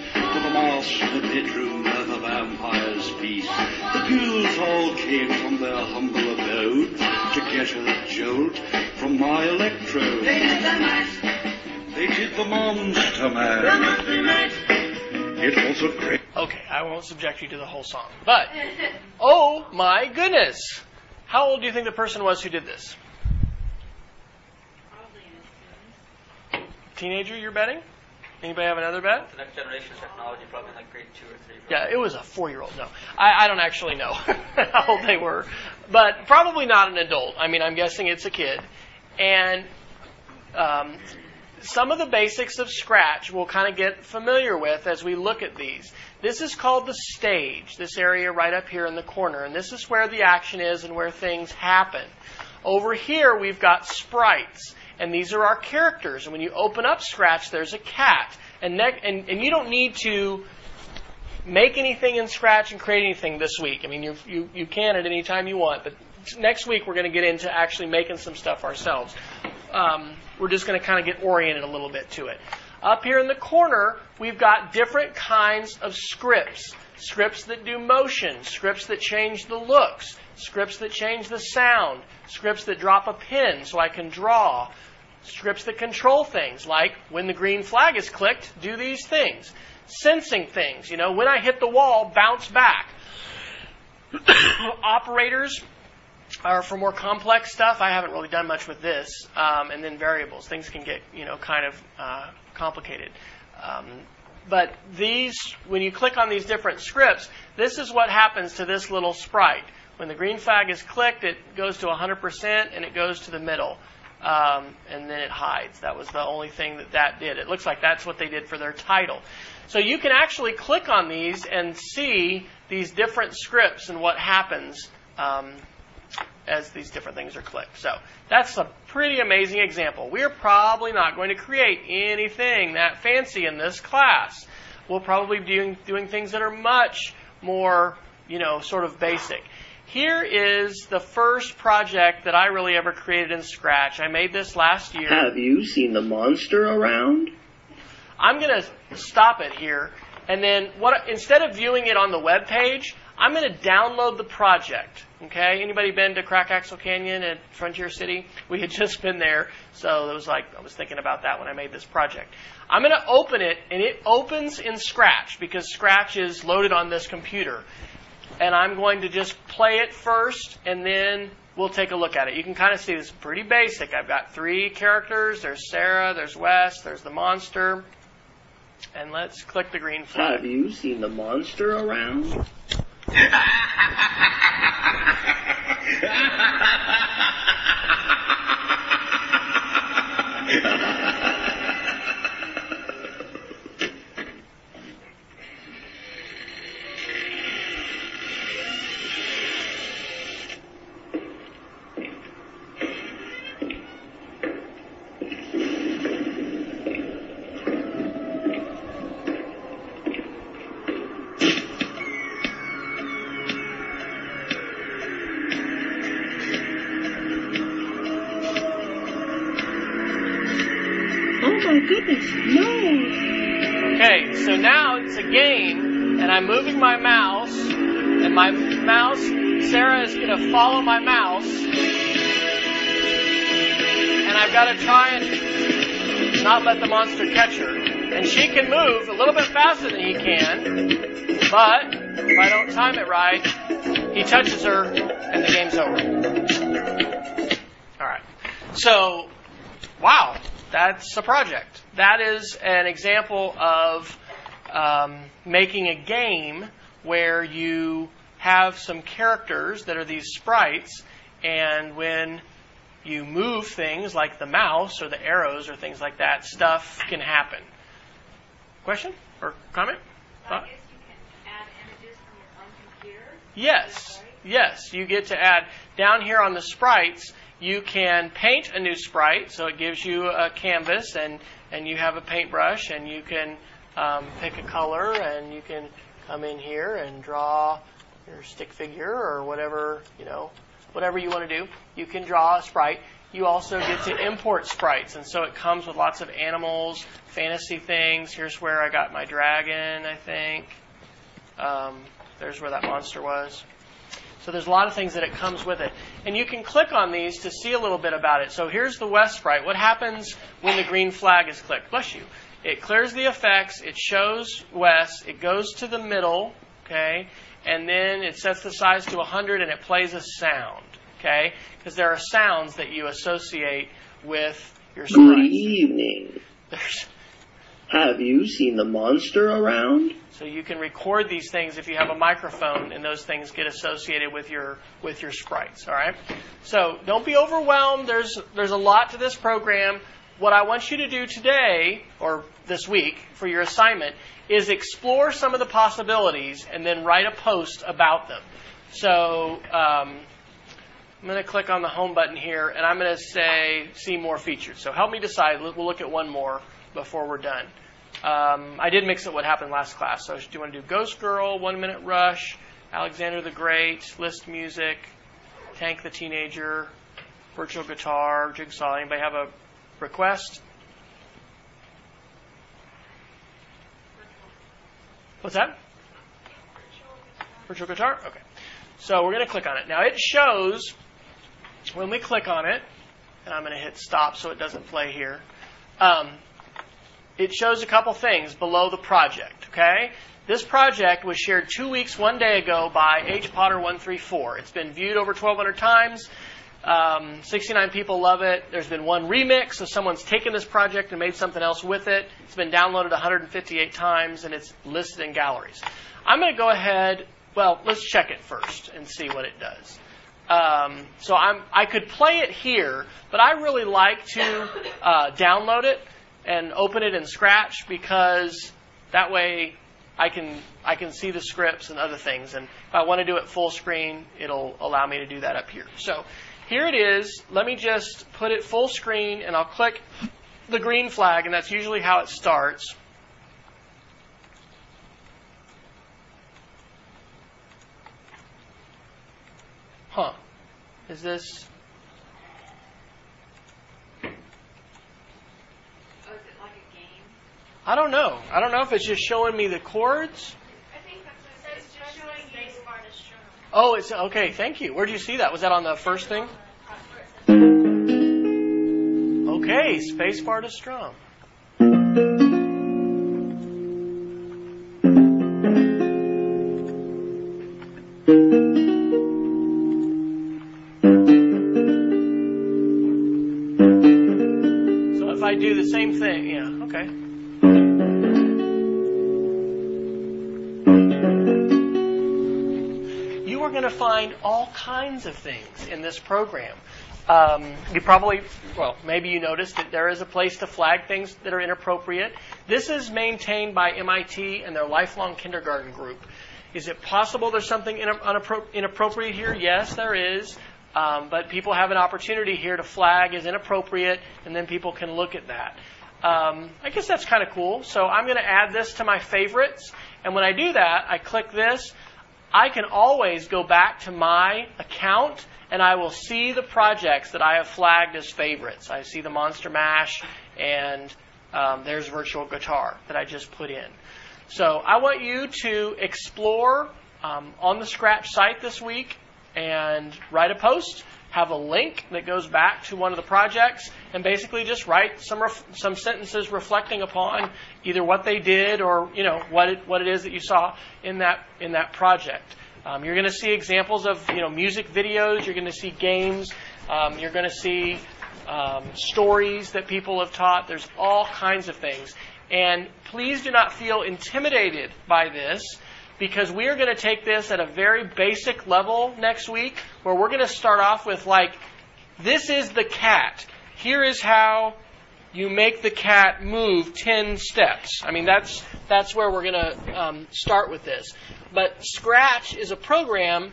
to the master bedroom of the vampire's feast, the ghouls all came from their humble abode to get a jolt from my electrode. They did the mash. They did the monster The monster mash. It was a great. Okay, I won't subject you to the whole song. But, oh my goodness! How old do you think the person was who did this? Teenager, you're betting? Anybody have another bet? The next generation of technology, probably like grade two or three. Yeah, it was a four year old. No, I, I don't actually know how old they were, but probably not an adult. I mean, I'm guessing it's a kid. And um, some of the basics of Scratch we'll kind of get familiar with as we look at these. This is called the stage, this area right up here in the corner, and this is where the action is and where things happen. Over here, we've got sprites, and these are our characters. And when you open up Scratch, there's a cat. And, ne- and, and you don't need to make anything in Scratch and create anything this week. I mean, you, you, you can at any time you want, but next week we're going to get into actually making some stuff ourselves. Um, we're just going to kind of get oriented a little bit to it. Up here in the corner, we've got different kinds of scripts. Scripts that do motion, scripts that change the looks, scripts that change the sound, scripts that drop a pen so I can draw, scripts that control things like when the green flag is clicked, do these things. Sensing things, you know, when I hit the wall, bounce back. Operators are for more complex stuff. I haven't really done much with this. Um, and then variables. Things can get, you know, kind of uh, complicated. Um, but these, when you click on these different scripts, this is what happens to this little sprite. When the green flag is clicked, it goes to 100% and it goes to the middle. Um, and then it hides. That was the only thing that that did. It looks like that's what they did for their title. So you can actually click on these and see these different scripts and what happens um, as these different things are clicked. So that's a pretty amazing example. We're probably not going to create anything that fancy in this class. We'll probably be doing, doing things that are much more, you know, sort of basic. Here is the first project that I really ever created in Scratch. I made this last year. Have you seen the monster around? I'm going to stop it here, and then what? Instead of viewing it on the web page, I'm going to download the project. Okay, anybody been to Crack Axle Canyon at Frontier City? We had just been there, so it was like I was thinking about that when I made this project. I'm going to open it, and it opens in Scratch because Scratch is loaded on this computer. And I'm going to just play it first, and then we'll take a look at it. You can kind of see this is pretty basic. I've got three characters. There's Sarah, there's Wes, there's the monster. And let's click the green flag. Have you seen the monster around? to follow my mouse, and I've got to try and not let the monster catch her. And she can move a little bit faster than he can, but if I don't time it right, he touches her, and the game's over. Alright. So, wow, that's a project. That is an example of um, making a game where you have some characters that are these sprites, and when you move things like the mouse or the arrows or things like that, stuff can happen. Question or comment? Thought? Yes, yes. You get to add down here on the sprites. You can paint a new sprite, so it gives you a canvas, and and you have a paintbrush, and you can um, pick a color, and you can come in here and draw your stick figure or whatever you know, whatever you want to do. You can draw a sprite. you also get to import sprites. And so it comes with lots of animals, fantasy things. Here's where I got my dragon, I think. Um, there's where that monster was. So there's a lot of things that it comes with it. And you can click on these to see a little bit about it. So here's the Wes sprite. What happens when the green flag is clicked? Bless you. It clears the effects, it shows Wes, it goes to the middle, okay, and then it sets the size to 100 and it plays a sound, okay? Because there are sounds that you associate with your Good evening. There's, Have you seen the monster around? So you can record these things if you have a microphone, and those things get associated with your with your sprites. All right. So don't be overwhelmed. There's there's a lot to this program. What I want you to do today or this week for your assignment is explore some of the possibilities and then write a post about them. So um, I'm going to click on the home button here, and I'm going to say see more features. So help me decide. We'll look at one more before we're done. Um, I did mix up what happened last class. So do you want to do Ghost Girl, One Minute Rush, Alexander the Great, List Music, Tank the Teenager, Virtual Guitar, Jigsaw? Anybody have a request? What's that? Virtual Guitar? Okay. So we're going to click on it. Now it shows when we click on it, and I'm going to hit stop so it doesn't play here. Um, it shows a couple things below the project, okay? This project was shared two weeks, one day ago by H. Potter 134. It's been viewed over 1,200 times. Um, 69 people love it. There's been one remix, so someone's taken this project and made something else with it. It's been downloaded 158 times, and it's listed in galleries. I'm going to go ahead. Well, let's check it first and see what it does. Um, so I'm, I could play it here, but I really like to uh, download it and open it in Scratch because that way I can I can see the scripts and other things. And if I want to do it full screen, it'll allow me to do that up here. So here it is. Let me just put it full screen, and I'll click the green flag, and that's usually how it starts. Huh. Is this Oh, is it like a game? I don't know. I don't know if it's just showing me the chords. I think that's what it says. Just showing space bar to strum. Oh, it's okay. Thank you. Where did you see that? Was that on the first thing? Okay, spacebar to strum. So if I do the same thing, yeah, okay. You are going to find all kinds of things in this program. Um, you probably, well, maybe you noticed that there is a place to flag things that are inappropriate. This is maintained by MIT and their lifelong kindergarten group. Is it possible there's something inappropriate here? Yes, there is. Um, but people have an opportunity here to flag as inappropriate, and then people can look at that. Um, I guess that's kind of cool. So I'm going to add this to my favorites. And when I do that, I click this. I can always go back to my account and I will see the projects that I have flagged as favorites. I see the Monster Mash and um, there's Virtual Guitar that I just put in. So I want you to explore um, on the Scratch site this week and write a post. Have a link that goes back to one of the projects, and basically just write some ref- some sentences reflecting upon either what they did or you know what it, what it is that you saw in that in that project. Um, you're going to see examples of you know music videos. You're going to see games. Um, you're going to see um, stories that people have taught. There's all kinds of things. And please do not feel intimidated by this because we are going to take this at a very basic level next week where we're going to start off with like, this is the cat. Here is how you make the cat move 10 steps. I mean, that's, that's where we're going to um, start with this. But Scratch is a program,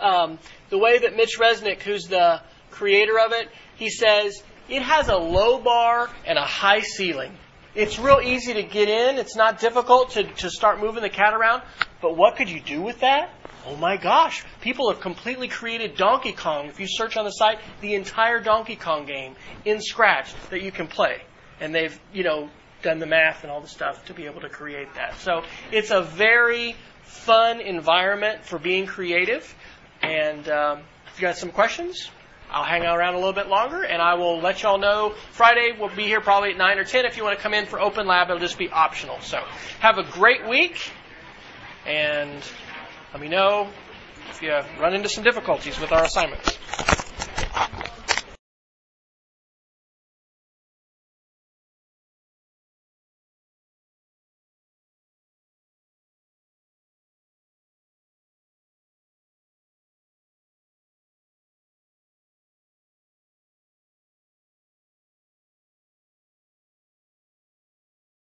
um, the way that Mitch Resnick, who's the creator of it, he says it has a low bar and a high ceiling. It's real easy to get in. It's not difficult to, to start moving the cat around. But what could you do with that? Oh my gosh, people have completely created Donkey Kong. If you search on the site, the entire Donkey Kong game in Scratch that you can play. And they've, you know, done the math and all the stuff to be able to create that. So it's a very fun environment for being creative. And um, if you got some questions, I'll hang around a little bit longer and I will let y'all know. Friday we'll be here probably at 9 or 10. If you want to come in for Open Lab, it'll just be optional. So have a great week and let me know if you run into some difficulties with our assignments.